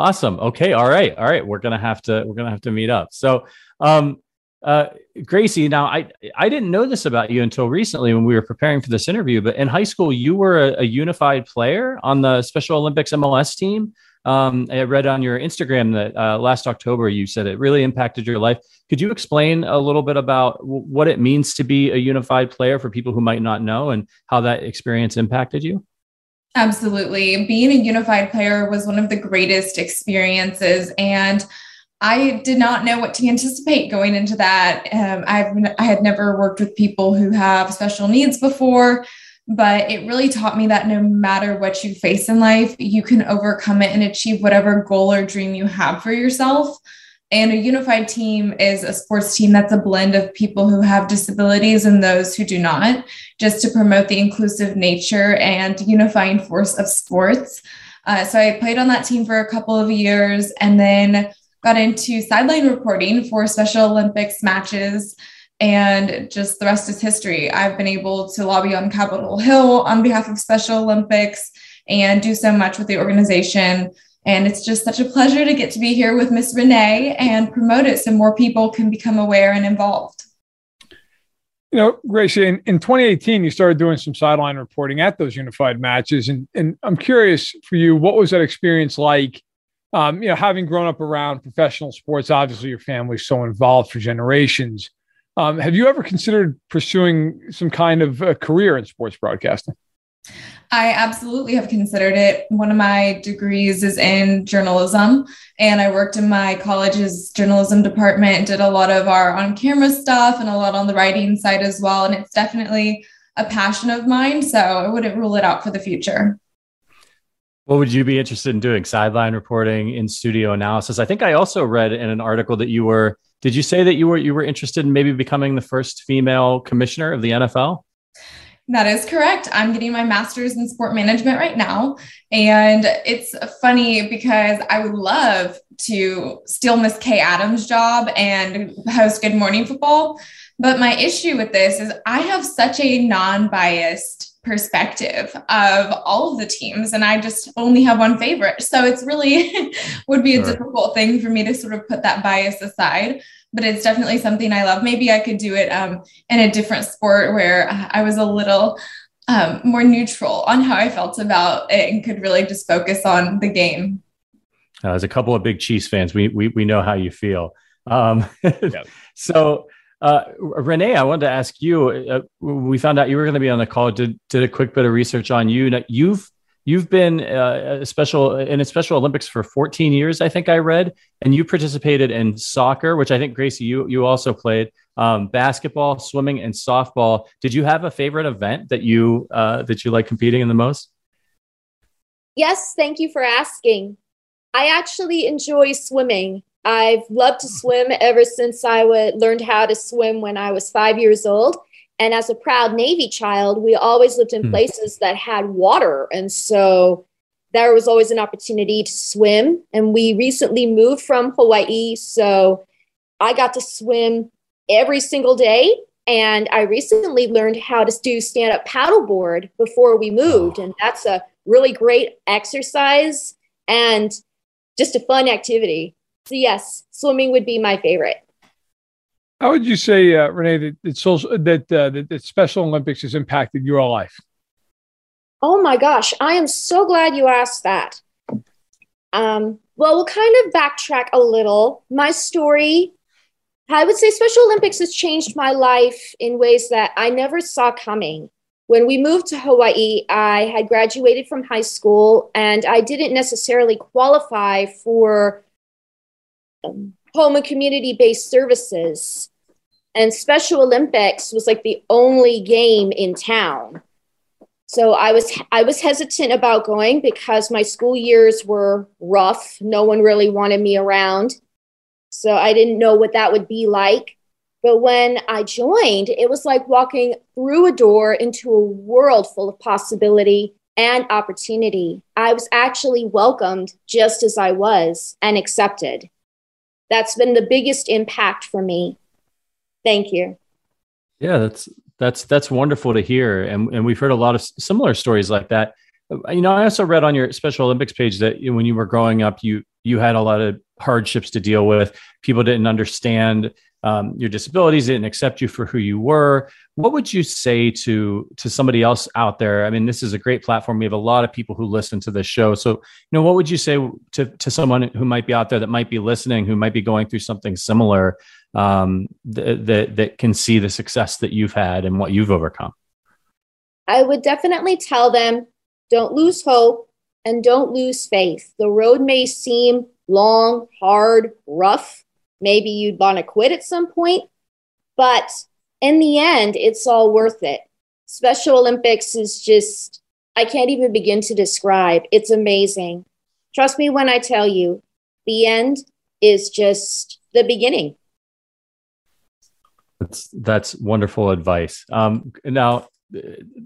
Awesome. Okay. All right. All right. We're gonna have to we're gonna have to meet up. So, um, uh, Gracie, now I I didn't know this about you until recently when we were preparing for this interview. But in high school, you were a, a unified player on the Special Olympics MLS team. Um, I read on your Instagram that uh, last October you said it really impacted your life. Could you explain a little bit about w- what it means to be a unified player for people who might not know and how that experience impacted you? Absolutely. Being a unified player was one of the greatest experiences. And I did not know what to anticipate going into that. Um, I've I had never worked with people who have special needs before, but it really taught me that no matter what you face in life, you can overcome it and achieve whatever goal or dream you have for yourself. And a unified team is a sports team that's a blend of people who have disabilities and those who do not, just to promote the inclusive nature and unifying force of sports. Uh, so I played on that team for a couple of years and then got into sideline reporting for Special Olympics matches. And just the rest is history. I've been able to lobby on Capitol Hill on behalf of Special Olympics and do so much with the organization and it's just such a pleasure to get to be here with Miss Renee and promote it so more people can become aware and involved. You know, Gracie, in, in 2018, you started doing some sideline reporting at those unified matches. And, and I'm curious for you, what was that experience like? Um, you know, having grown up around professional sports, obviously your family's so involved for generations. Um, have you ever considered pursuing some kind of a career in sports broadcasting? I absolutely have considered it. One of my degrees is in journalism, and I worked in my college's journalism department, did a lot of our on camera stuff and a lot on the writing side as well. And it's definitely a passion of mine. So I wouldn't rule it out for the future. What would you be interested in doing? Sideline reporting, in studio analysis. I think I also read in an article that you were. Did you say that you were you were interested in maybe becoming the first female commissioner of the NFL? That is correct. I'm getting my master's in sport management right now. And it's funny because I would love to steal Miss Kay Adams' job and host Good Morning Football. But my issue with this is I have such a non biased perspective of all of the teams and I just only have one favorite. So it's really would be a sure. difficult thing for me to sort of put that bias aside but it's definitely something I love. Maybe I could do it um, in a different sport where I was a little um, more neutral on how I felt about it and could really just focus on the game. Uh, as a couple of big Chiefs fans, we we, we know how you feel. Um, So, uh, Renee, I wanted to ask you. Uh, we found out you were going to be on the call. Did did a quick bit of research on you. Now, you've You've been uh, a special in a Special Olympics for 14 years, I think I read, and you participated in soccer, which I think Gracie, you you also played, um, basketball, swimming, and softball. Did you have a favorite event that you uh, that you like competing in the most? Yes, thank you for asking. I actually enjoy swimming. I've loved to swim ever since I w- learned how to swim when I was five years old. And as a proud Navy child, we always lived in hmm. places that had water. And so there was always an opportunity to swim. And we recently moved from Hawaii. So I got to swim every single day. And I recently learned how to do stand up paddleboard before we moved. And that's a really great exercise and just a fun activity. So, yes, swimming would be my favorite. How would you say, uh, Renee, that that, social, that, uh, that that Special Olympics has impacted your life? Oh my gosh, I am so glad you asked that. Um, well, we'll kind of backtrack a little. My story, I would say Special Olympics has changed my life in ways that I never saw coming. When we moved to Hawaii, I had graduated from high school and I didn't necessarily qualify for um, home and community based services and Special Olympics was like the only game in town. So I was I was hesitant about going because my school years were rough. No one really wanted me around. So I didn't know what that would be like. But when I joined, it was like walking through a door into a world full of possibility and opportunity. I was actually welcomed just as I was and accepted. That's been the biggest impact for me. Thank you. Yeah, that's that's that's wonderful to hear, and and we've heard a lot of similar stories like that. Uh, you know, I also read on your Special Olympics page that when you were growing up, you you had a lot of hardships to deal with. People didn't understand um, your disabilities, didn't accept you for who you were. What would you say to to somebody else out there? I mean, this is a great platform. We have a lot of people who listen to this show. So, you know, what would you say to to someone who might be out there that might be listening, who might be going through something similar, um, that, that that can see the success that you've had and what you've overcome? I would definitely tell them don't lose hope and don't lose faith. The road may seem long, hard, rough. Maybe you'd want to quit at some point, but in the end, it's all worth it. Special Olympics is just, I can't even begin to describe. It's amazing. Trust me when I tell you, the end is just the beginning. That's that's wonderful advice. Um, now,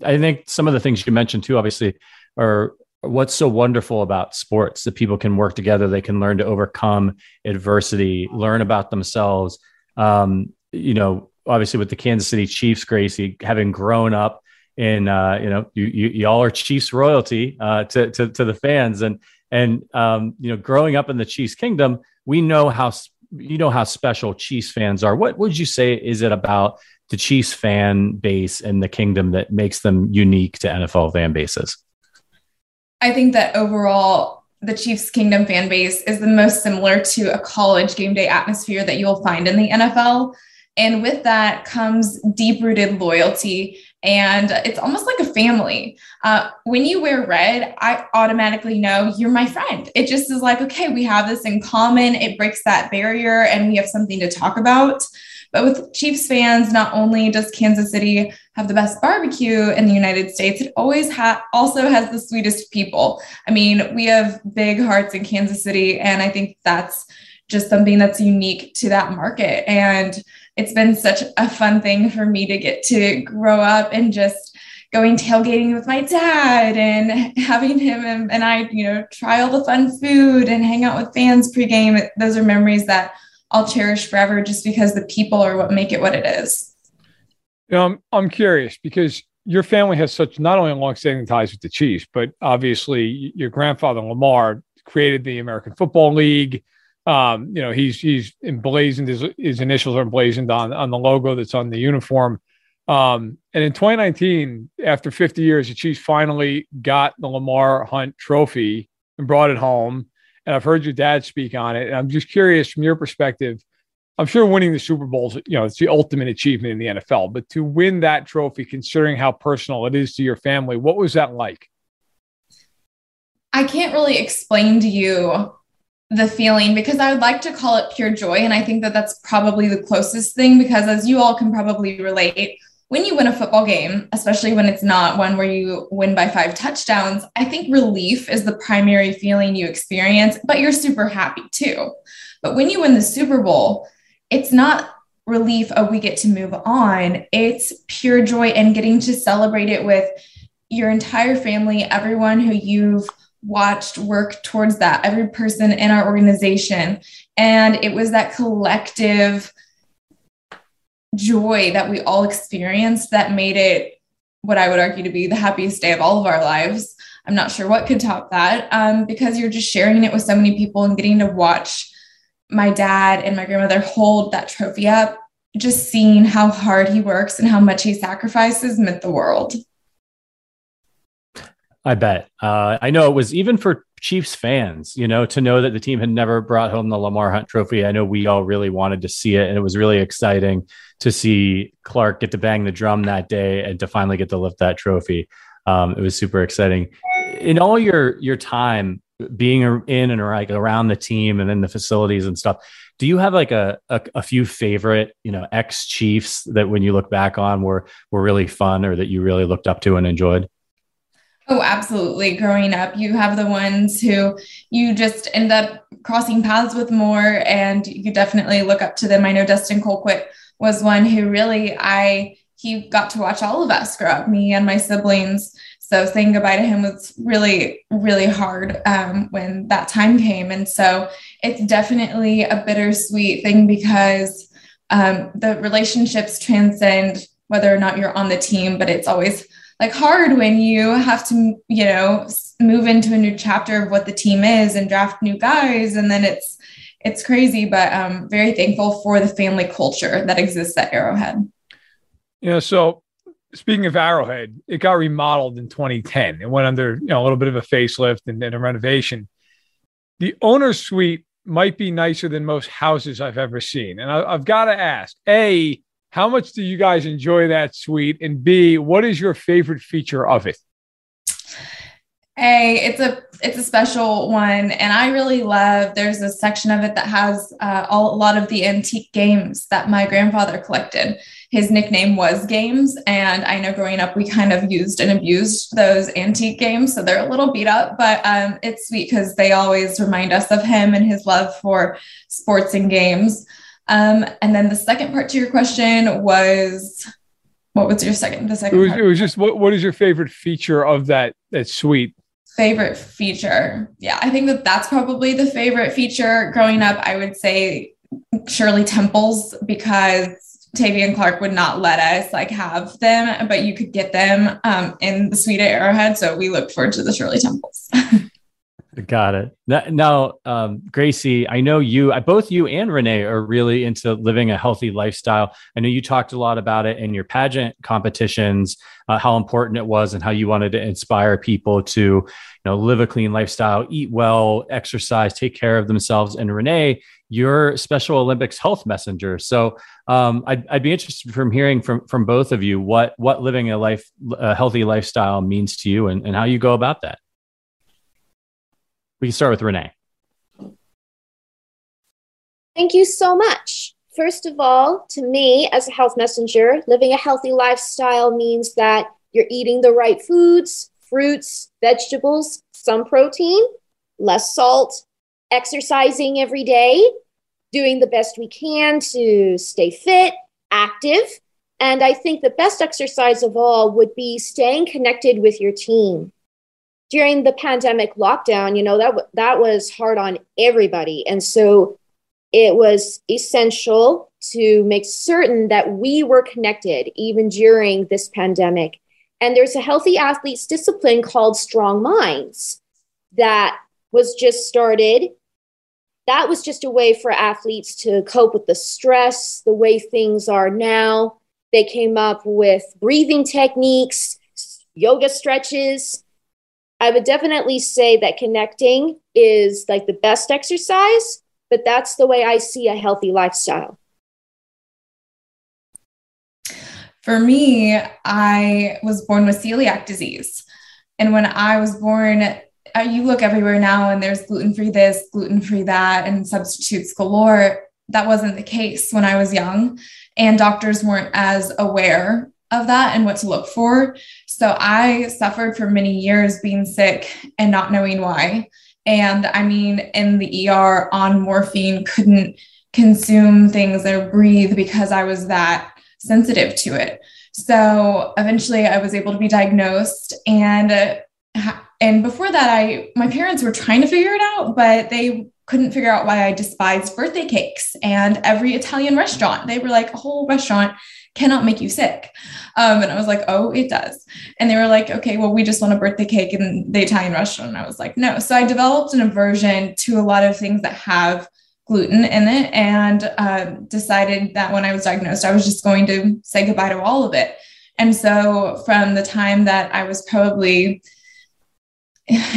I think some of the things you mentioned too, obviously, are what's so wonderful about sports that people can work together they can learn to overcome adversity learn about themselves um, you know obviously with the kansas city chiefs gracie having grown up in uh, you know you, you y'all are chiefs royalty uh, to, to, to the fans and and um, you know growing up in the chiefs kingdom we know how you know how special chiefs fans are what would you say is it about the chiefs fan base in the kingdom that makes them unique to nfl fan bases I think that overall, the Chiefs Kingdom fan base is the most similar to a college game day atmosphere that you'll find in the NFL. And with that comes deep rooted loyalty. And it's almost like a family. Uh, when you wear red, I automatically know you're my friend. It just is like, okay, we have this in common. It breaks that barrier and we have something to talk about. But with Chiefs fans, not only does Kansas City have the best barbecue in the United States, it always ha- also has the sweetest people. I mean, we have big hearts in Kansas City, and I think that's just something that's unique to that market. And it's been such a fun thing for me to get to grow up and just going tailgating with my dad and having him and, I, you know, try all the fun food and hang out with fans pregame. Those are memories that I'll cherish forever just because the people are what make it what it is. You know, I'm, I'm curious because your family has such not only long-standing ties with the Chiefs, but obviously your grandfather Lamar created the American Football League. Um, you know, he's he's emblazoned his, his initials are emblazoned on on the logo that's on the uniform. Um, and in 2019, after 50 years, the Chiefs finally got the Lamar Hunt Trophy and brought it home and I've heard your dad speak on it. And I'm just curious from your perspective. I'm sure winning the Super Bowls, you know, it's the ultimate achievement in the NFL. But to win that trophy, considering how personal it is to your family, what was that like? I can't really explain to you the feeling because I would like to call it pure joy. And I think that that's probably the closest thing because, as you all can probably relate, when you win a football game, especially when it's not one where you win by five touchdowns, I think relief is the primary feeling you experience, but you're super happy too. But when you win the Super Bowl, it's not relief of we get to move on. It's pure joy and getting to celebrate it with your entire family, everyone who you've watched work towards that, every person in our organization. And it was that collective joy that we all experienced that made it what I would argue to be the happiest day of all of our lives. I'm not sure what could top that um, because you're just sharing it with so many people and getting to watch my dad and my grandmother hold that trophy up. Just seeing how hard he works and how much he sacrifices meant the world. I bet. Uh, I know it was even for Chiefs fans, you know, to know that the team had never brought home the Lamar Hunt trophy. I know we all really wanted to see it, and it was really exciting to see Clark get to bang the drum that day and to finally get to lift that trophy. Um, it was super exciting. In all your your time being in and like around the team and in the facilities and stuff, do you have like a, a, a few favorite you know ex Chiefs that when you look back on were were really fun or that you really looked up to and enjoyed? Oh, absolutely. Growing up, you have the ones who you just end up crossing paths with more, and you definitely look up to them. I know Dustin Colquitt was one who really I he got to watch all of us grow up, me and my siblings. So saying goodbye to him was really, really hard um, when that time came. And so it's definitely a bittersweet thing because um, the relationships transcend whether or not you're on the team, but it's always like hard when you have to, you know, move into a new chapter of what the team is and draft new guys. And then it's, it's crazy, but I'm very thankful for the family culture that exists at Arrowhead. Yeah. So speaking of Arrowhead, it got remodeled in 2010. It went under you know a little bit of a facelift and, and a renovation. The owner's suite might be nicer than most houses I've ever seen, and I, I've got to ask: A, how much do you guys enjoy that suite? And B, what is your favorite feature of it? A, it's a it's a special one, and I really love. There's a section of it that has uh, all, a lot of the antique games that my grandfather collected his nickname was Games. And I know growing up, we kind of used and abused those antique games. So they're a little beat up, but um, it's sweet because they always remind us of him and his love for sports and games. Um, and then the second part to your question was what was your second? The second it was, it was just what, what is your favorite feature of that that suite? Favorite feature. Yeah, I think that that's probably the favorite feature growing up. I would say Shirley Temples because Tavia and Clark would not let us like have them, but you could get them um, in the suite at Arrowhead. So we looked forward to the Shirley Temples. Got it. Now, um, Gracie, I know you, both you and Renee are really into living a healthy lifestyle. I know you talked a lot about it in your pageant competitions, uh, how important it was, and how you wanted to inspire people to, you know, live a clean lifestyle, eat well, exercise, take care of themselves. And Renee, you're Special Olympics health messenger. So um, I'd, I'd be interested from hearing from from both of you what what living a life a healthy lifestyle means to you and, and how you go about that. We can start with Renee. Thank you so much. First of all, to me, as a health messenger, living a healthy lifestyle means that you're eating the right foods, fruits, vegetables, some protein, less salt, exercising every day, doing the best we can to stay fit, active. And I think the best exercise of all would be staying connected with your team. During the pandemic lockdown, you know, that, that was hard on everybody. And so it was essential to make certain that we were connected even during this pandemic. And there's a healthy athletes discipline called Strong Minds that was just started that was just a way for athletes to cope with the stress, the way things are now. They came up with breathing techniques, yoga stretches. I would definitely say that connecting is like the best exercise, but that's the way I see a healthy lifestyle. For me, I was born with celiac disease. And when I was born, uh, you look everywhere now and there's gluten free this, gluten free that, and substitutes galore. That wasn't the case when I was young, and doctors weren't as aware of that and what to look for. So I suffered for many years being sick and not knowing why. And I mean, in the ER on morphine, couldn't consume things or breathe because I was that sensitive to it. So eventually I was able to be diagnosed and and before that i my parents were trying to figure it out but they couldn't figure out why i despised birthday cakes and every italian restaurant they were like a whole restaurant cannot make you sick. Um, and i was like oh it does. And they were like okay well we just want a birthday cake in the italian restaurant. And i was like no. So i developed an aversion to a lot of things that have gluten in it and uh, decided that when i was diagnosed i was just going to say goodbye to all of it. And so from the time that i was probably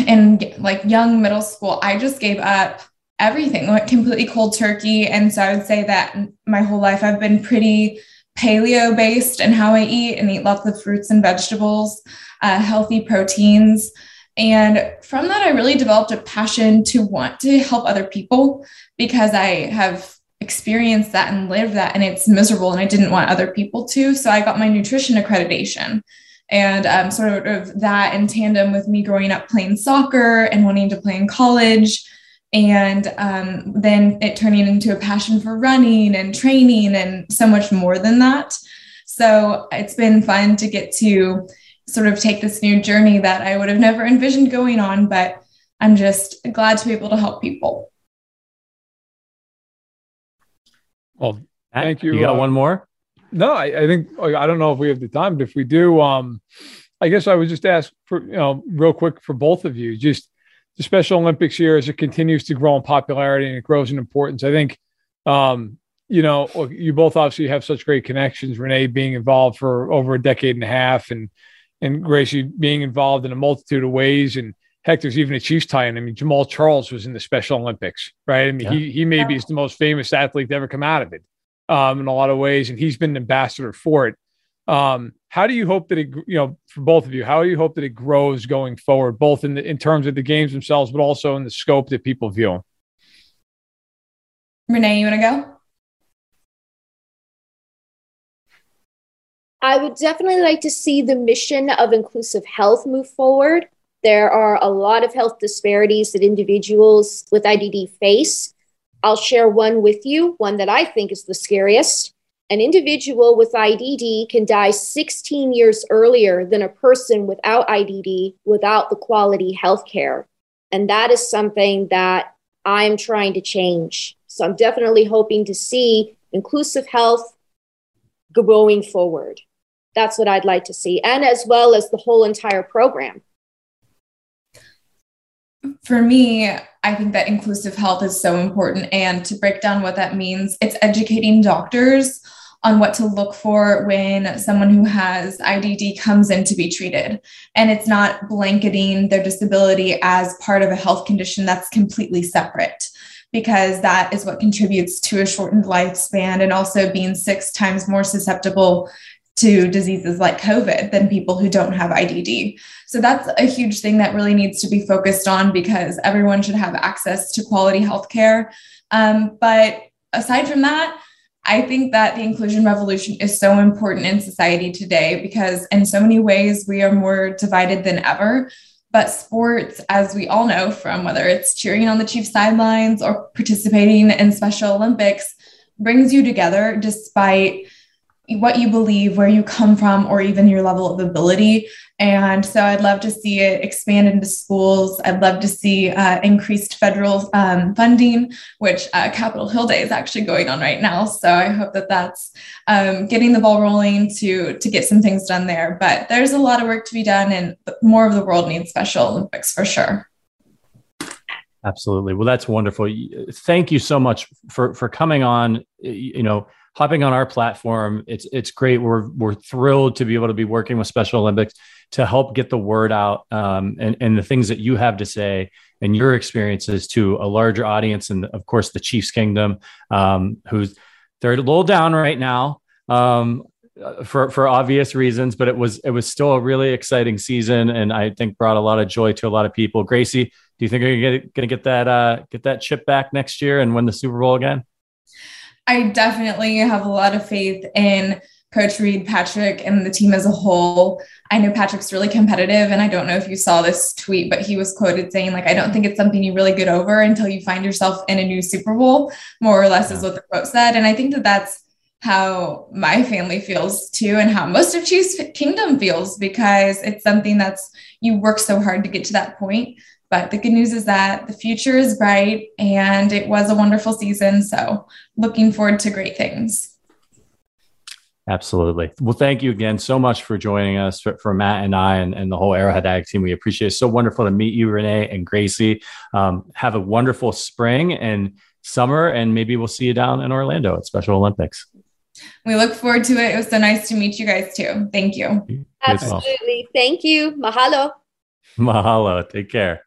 in like young middle school, I just gave up everything, went completely cold turkey. And so I would say that my whole life I've been pretty paleo based in how I eat and eat lots of fruits and vegetables, uh, healthy proteins. And from that, I really developed a passion to want to help other people because I have experienced that and lived that, and it's miserable, and I didn't want other people to. So I got my nutrition accreditation and um, sort of that in tandem with me growing up playing soccer and wanting to play in college and um, then it turning into a passion for running and training and so much more than that. So it's been fun to get to sort of take this new journey that i would have never envisioned going on but i'm just glad to be able to help people. Well thank you you got uh, one more? No, I, I, think I don't know if we have the time, but if we do, um, I guess I would just ask for you know real quick for both of you, just the Special Olympics here as it continues to grow in popularity and it grows in importance. I think, um, you know, you both obviously have such great connections. Renee being involved for over a decade and a half, and and Gracie being involved in a multitude of ways. And heck, there's even a Chiefs tie-in. I mean, Jamaal Charles was in the Special Olympics, right? I mean, yeah. he he maybe is the most famous athlete to ever come out of it, um, in a lot of ways, and he's been an ambassador for it. Um, how do you hope that it, you know, for both of you, how do you hope that it grows going forward, both in the, in terms of the games themselves, but also in the scope that people view? Renee, you want to go? I would definitely like to see the mission of inclusive health move forward. There are a lot of health disparities that individuals with IDD face. I'll share one with you, one that I think is the scariest an individual with IDD can die 16 years earlier than a person without IDD without the quality health care. And that is something that I'm trying to change. So I'm definitely hoping to see inclusive health going forward. That's what I'd like to see, and as well as the whole entire program. For me, I think that inclusive health is so important. And to break down what that means, it's educating doctors on what to look for when someone who has IDD comes in to be treated. And it's not blanketing their disability as part of a health condition that's completely separate, because that is what contributes to a shortened lifespan and also being six times more susceptible to diseases like COVID than people who don't have IDD. So that's a huge thing that really needs to be focused on because everyone should have access to quality healthcare. Um, but aside from that, I think that the inclusion revolution is so important in society today because, in so many ways, we are more divided than ever. But sports, as we all know from whether it's cheering on the Chiefs sidelines or participating in Special Olympics, brings you together despite what you believe, where you come from, or even your level of ability. And so I'd love to see it expand into schools. I'd love to see uh, increased federal um, funding, which uh, Capitol Hill Day is actually going on right now. So I hope that that's um, getting the ball rolling to, to get some things done there. But there's a lot of work to be done, and more of the world needs Special Olympics for sure. Absolutely. Well, that's wonderful. Thank you so much for for coming on. You know, hopping on our platform. It's it's great. We're we're thrilled to be able to be working with Special Olympics to help get the word out um, and and the things that you have to say and your experiences to a larger audience, and of course the Chiefs Kingdom, um, who's they're a little down right now. Um, for for obvious reasons, but it was it was still a really exciting season, and I think brought a lot of joy to a lot of people. Gracie, do you think you're gonna get that uh, get that chip back next year and win the Super Bowl again? I definitely have a lot of faith in Coach Reid, Patrick, and the team as a whole. I know Patrick's really competitive, and I don't know if you saw this tweet, but he was quoted saying, like, I don't think it's something you really get over until you find yourself in a new Super Bowl, more or less, is what the quote said. And I think that that's how my family feels too, and how most of Chiefs Kingdom feels because it's something that's you work so hard to get to that point. But the good news is that the future is bright and it was a wonderful season. So looking forward to great things. Absolutely. Well, thank you again so much for joining us for, for Matt and I and, and, the whole Arrowhead Addict team. We appreciate it. So wonderful to meet you, Renee and Gracie. Um, have a wonderful spring and summer, and maybe we'll see you down in Orlando at Special Olympics. We look forward to it. It was so nice to meet you guys too. Thank you. Absolutely. Thank you. Mahalo. Mahalo. Take care.